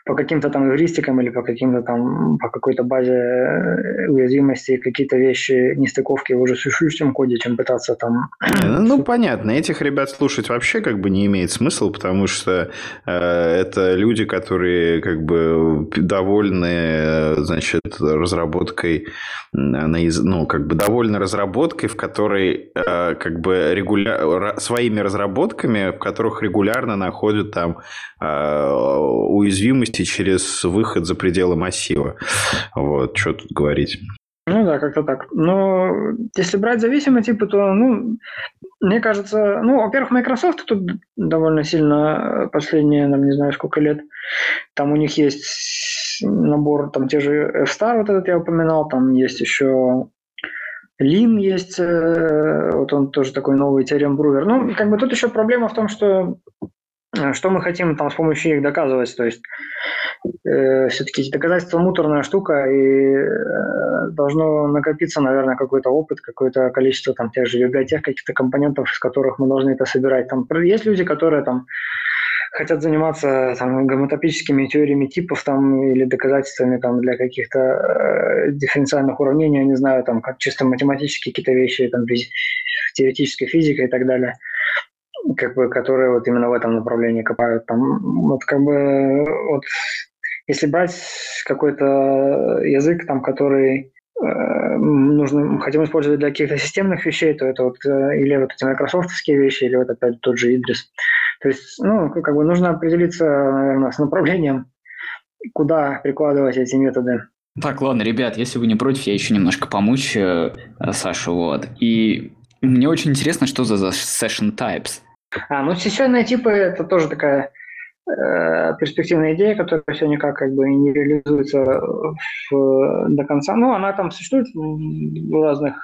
по каким-то там эвристикам или по каким-то там, по какой-то базе э, уязвимости какие-то вещи, нестыковки в уже существующем коде, чем пытаться там... Ну, ну, понятно, этих ребят слушать вообще как бы не имеет смысла, потому что э, это люди, которые как бы довольны, э, значит, разработкой, ну, как бы довольны разработкой, в которой э, как бы регуля... своими разработками, в которых регулярно находят там э, уязвимости через выход за пределы массива. Вот, что тут говорить. Ну да, как-то так. Но если брать зависимые типы, то, ну, мне кажется, ну, во-первых, Microsoft тут довольно сильно последние, там, не знаю, сколько лет, там у них есть набор, там, те же F-Star, вот этот я упоминал, там есть еще Лин есть, э, вот он тоже такой новый Терем Брувер. Ну, как бы тут еще проблема в том, что э, что мы хотим там с помощью их доказывать. То есть э, все-таки доказательство муторная штука, и э, должно накопиться, наверное, какой-то опыт, какое-то количество там тех же библиотек, каких-то компонентов, из которых мы должны это собирать. Там есть люди, которые там хотят заниматься там, гомотопическими теориями типов там, или доказательствами там, для каких-то э, дифференциальных уравнений, я не знаю, там, как чисто математические какие-то вещи, там, теоретическая физика и так далее, как бы, которые вот именно в этом направлении копают. Там, вот как бы вот если брать какой-то язык, там, который э, нужно, хотим использовать для каких-то системных вещей, то это вот э, или вот эти майкрософтовские вещи, или вот опять тот же Идрис. То есть, ну, как бы нужно определиться, наверное, с направлением, куда прикладывать эти методы. Так, ладно, ребят, если вы не против, я еще немножко помучу э, Сашу, вот. И мне очень интересно, что за session types. А, ну, сессионные типы – это тоже такая э, перспективная идея, которая все никак как бы не реализуется в, до конца. Ну, она там существует в разных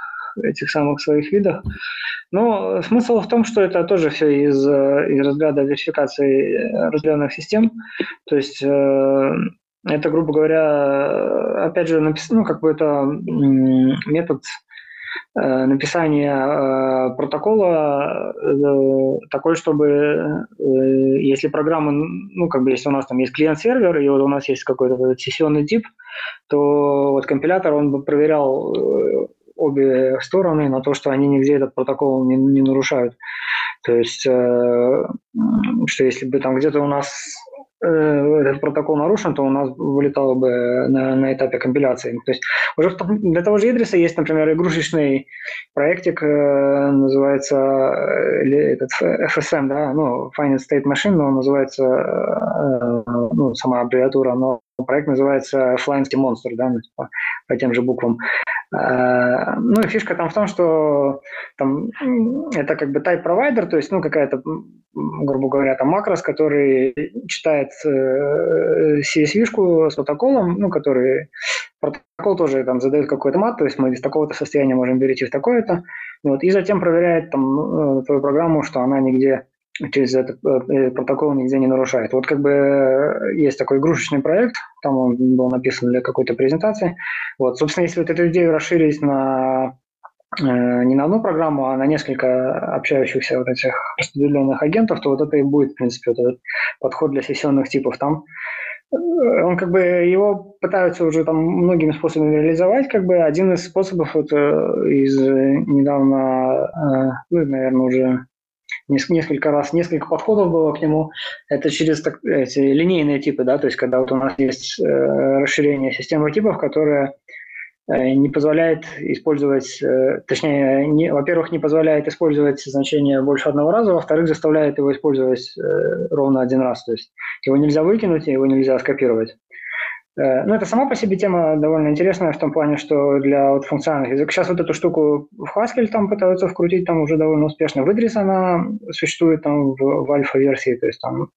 этих самых своих видах. Но смысл в том, что это тоже все из, из разряда верификации разделенных систем. То есть э, это, грубо говоря, опять же, напис... ну, как бы это метод э, написания э, протокола такой, чтобы если программа, ну, как бы, если у нас там есть клиент-сервер, и вот у нас есть какой-то сессионный тип, то вот компилятор, он бы проверял обе стороны на то, что они нигде этот протокол не, не нарушают. То есть, э, что если бы там где-то у нас э, этот протокол нарушен, то у нас вылетало бы на, на этапе компиляции. То есть уже для того же Идриса есть, например, игрушечный проектик, э, называется э, этот FSM, да, ну, Finite State Machine, но он называется, э, ну, сама аббревиатура, но проект называется Flying Monster, да, ну, типа, по тем же буквам. Э, ну и фишка там в том, что там, это как бы type провайдер, то есть ну какая-то, грубо говоря, там макрос, который читает э, CSV-шку с протоколом, ну который протокол тоже там задает какой-то мат, то есть мы из такого-то состояния можем перейти в такое-то, вот, и затем проверяет там э, твою программу, что она нигде через этот э, протокол нигде не нарушает. Вот как бы э, есть такой игрушечный проект, там он был написан для какой-то презентации. Вот, собственно, если вот эту идею расширить на э, не на одну программу, а на несколько общающихся вот этих распределенных агентов, то вот это и будет, в принципе, вот этот подход для сессионных типов. Там он как бы его пытаются уже там многими способами реализовать. Как бы один из способов вот, из недавно, ну, наверное, уже несколько раз, несколько подходов было к нему. Это через так, эти линейные типы, да, то есть когда вот у нас есть э, расширение системы типов, которое э, не позволяет использовать, э, точнее, не, во-первых, не позволяет использовать значение больше одного раза, во-вторых, заставляет его использовать э, ровно один раз. То есть его нельзя выкинуть, его нельзя скопировать. Э, ну, это сама по себе тема довольно интересная в том плане, что для вот функциональных языков... Сейчас вот эту штуку в Haskell там пытаются вкрутить, там уже довольно успешно. В Idris она существует там в, в альфа-версии, то есть там,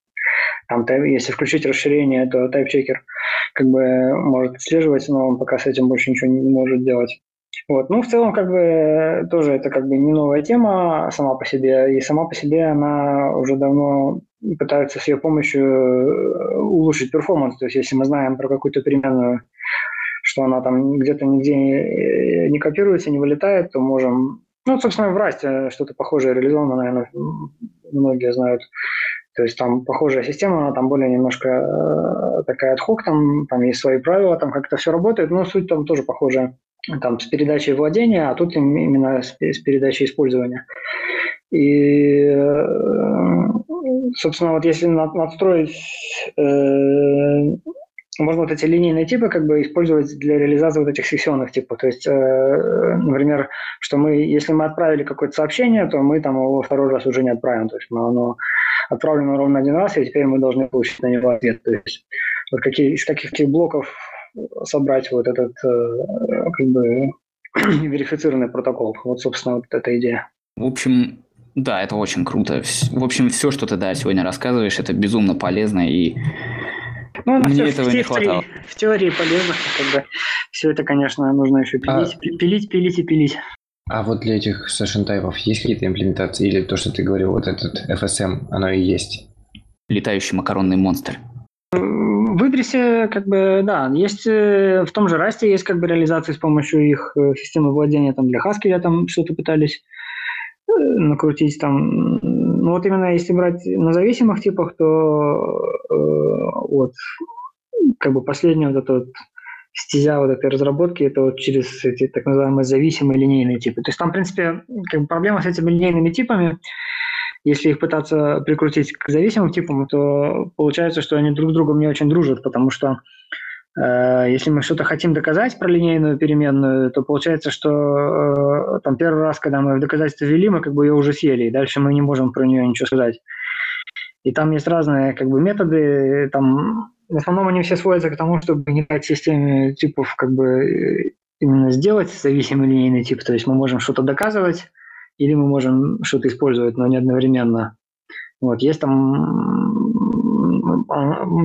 там если включить расширение, то TypeChecker как бы может отслеживать, но он пока с этим больше ничего не может делать. Вот. Ну, в целом, как бы, тоже это как бы не новая тема сама по себе, и сама по себе она уже давно пытаются с ее помощью э, улучшить перформанс. То есть, если мы знаем про какую-то переменную, что она там где-то нигде не, не копируется, не вылетает, то можем... Ну, собственно, в Rust что-то похожее реализовано, наверное, многие знают. То есть там похожая система, она там более немножко э, такая ad там, там есть свои правила, там как это все работает, но суть там тоже похожая. Там с передачей владения, а тут именно с, передачей использования. И, э, собственно, вот если надстроить э, можно вот эти линейные типы как бы использовать для реализации вот этих сессионных типов. То есть, э, например, что мы, если мы отправили какое-то сообщение, то мы там его второй раз уже не отправим. То есть оно отправлено ровно один раз, и теперь мы должны получить на него ответ. То есть вот какие, из каких блоков собрать вот этот э, как бы верифицированный протокол. Вот, собственно, вот эта идея. В общем, да, это очень круто. В общем, все, что ты да, сегодня рассказываешь, это безумно полезно и ну, Мне этого в, не хватало. В теории, в теории полезно, как бы все это, конечно, нужно еще пилить, а... пилить, пилить и пилить. А вот для этих session тайпов есть какие-то имплементации или то, что ты говорил, вот этот FSM, оно и есть? Летающий макаронный монстр. В Идресе, как бы, да, есть э, в том же Расте есть как бы реализации с помощью их э, системы владения там для Haskell там что-то пытались накрутить там. Ну вот именно если брать на зависимых типах, то э, вот как бы последняя вот эта вот стезя вот этой разработки, это вот через эти так называемые зависимые линейные типы. То есть там, в принципе, как бы проблема с этими линейными типами, если их пытаться прикрутить к зависимым типам, то получается, что они друг с другом не очень дружат, потому что если мы что-то хотим доказать про линейную переменную, то получается, что э, там первый раз, когда мы в доказательство ввели, мы как бы ее уже съели, и дальше мы не можем про нее ничего сказать. И там есть разные как бы методы, там в основном они все сводятся к тому, чтобы не дать системе типов как бы именно сделать зависимый линейный тип. То есть мы можем что-то доказывать, или мы можем что-то использовать, но не одновременно. Вот. Есть там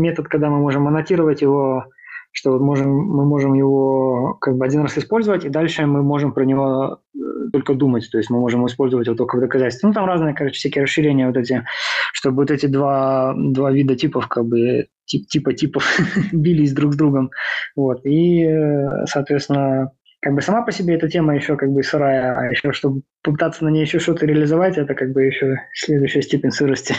метод, когда мы можем аннотировать его, что можем, мы можем его как бы один раз использовать, и дальше мы можем про него э, только думать, то есть мы можем использовать его только в доказательстве. Ну, там разные, короче, всякие расширения вот эти, чтобы вот эти два, два вида типов как бы тип, типа типов бились друг с другом. Вот. И, э, соответственно, как бы сама по себе эта тема еще как бы сырая, а еще чтобы попытаться на ней еще что-то реализовать, это как бы еще следующая степень сырости.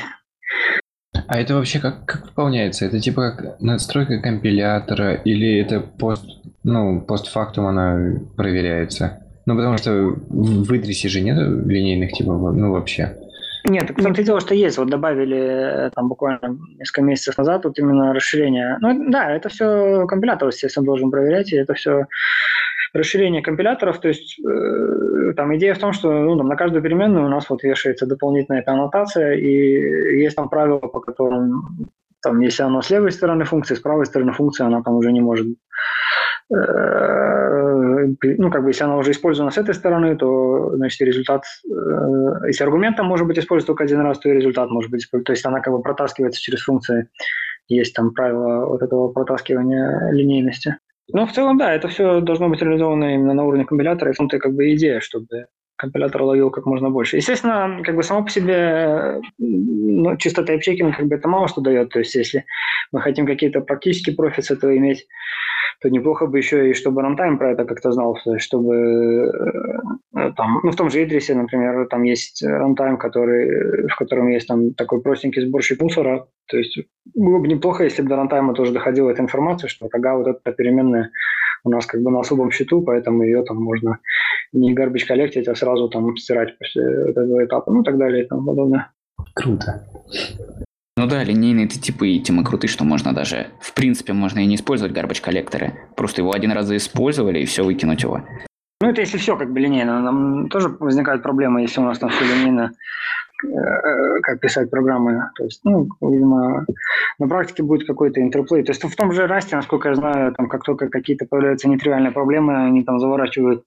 А это вообще как, как выполняется? Это типа как настройка компилятора или это пост, ну, постфактум она проверяется? Ну, потому что в Идрисе же нет линейных типов, ну, вообще. Нет, в том-то дело, что есть. Вот добавили э, там буквально несколько месяцев назад вот именно расширение. Ну, да, это все компилятор, естественно, должен проверять, и это все расширение компиляторов. То есть э, там идея в том, что ну, там, на каждую переменную у нас вот вешается дополнительная аннотация, и есть там правила, по которым там, если оно с левой стороны функции, с правой стороны функции, она там уже не может Э, ну, как бы, если она уже использована с этой стороны, то, значит, результат, э, если аргумент там может быть использован только один раз, то и результат может быть использован. То есть она как бы протаскивается через функции. Есть там правило вот этого протаскивания линейности. Но в целом, да, это все должно быть реализовано именно на уровне компилятора, и в том-то как бы идея, чтобы компилятор ловил как можно больше. Естественно, как бы само по себе ну, чисто тайпчекинг как бы это мало что дает. То есть если мы хотим какие-то практические профит этого иметь, то неплохо бы еще и чтобы рантайм про это как-то знал, чтобы э, там, ну, в том же Идрисе, например, там есть рантайм, который, в котором есть там такой простенький сборщик мусора, то есть было бы неплохо, если бы до рантайма тоже доходила эта информация, что ага, вот эта переменная у нас как бы на особом счету, поэтому ее там можно не garbage collect ить, а сразу там стирать после этого этапа, ну и так далее и тому подобное. Круто. Ну да, линейные это типы и темы крутые, что можно даже, в принципе, можно и не использовать гарбач коллекторы. Просто его один раз использовали и все, выкинуть его. Ну это если все как бы линейно. Нам тоже возникают проблемы, если у нас там все линейно, как писать программы. То есть, ну, видимо, на практике будет какой-то интерплей. То есть в том же расте, насколько я знаю, там как только какие-то появляются нетривиальные проблемы, они там заворачивают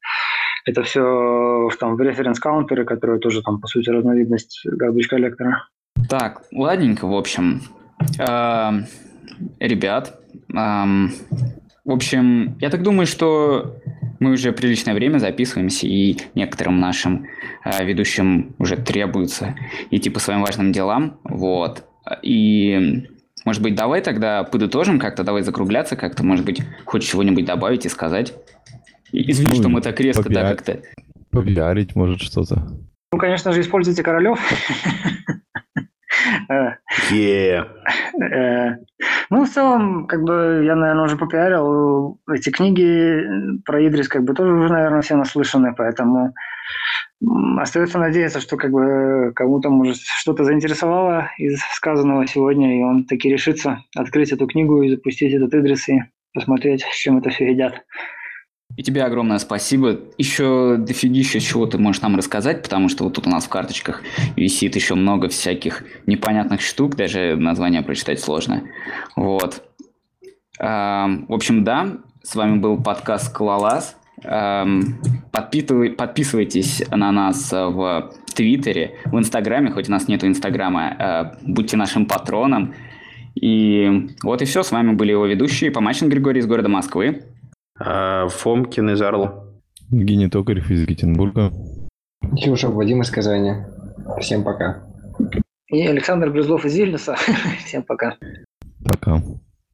это все в, там, в референс-каунтеры, которые тоже там, по сути, разновидность garbage коллектора. Так, ладненько, в общем. Э, ребят, э, в общем, я так думаю, что мы уже приличное время записываемся, и некоторым нашим э, ведущим уже требуется идти по своим важным делам. Вот. И, может быть, давай тогда подытожим как-то, давай закругляться как-то, может быть, хочешь чего-нибудь добавить и сказать? Извини, ну, что мы так резко, попиар... да, как-то... Попиарить, может, что-то. Ну, конечно же, используйте королев. Е. э, Ну, в целом, как бы я, наверное, уже попиарил эти книги про Идрис, как бы тоже уже, наверное, все наслышаны, поэтому остается надеяться, что как бы кому-то, может, что-то заинтересовало из сказанного сегодня, и он таки решится открыть эту книгу и запустить этот Идрис и посмотреть, с чем это все едят. И тебе огромное спасибо. Еще дофигища чего ты можешь нам рассказать, потому что вот тут у нас в карточках висит еще много всяких непонятных штук, даже название прочитать сложно. Вот. Эм, В общем, да, с вами был подкаст «Клалас». Эм, Подписывайтесь на нас в Твиттере, в Инстаграме, хоть у нас нету Инстаграма, э, будьте нашим патроном. И вот и все, с вами были его ведущие Помачин Григорий из города Москвы. А, Фомкин из Орла. Евгений Токарев из Екатеринбурга. Чушев Вадим из Казани. Всем пока. И Александр Грызлов из Вильнюса. Всем пока. Пока.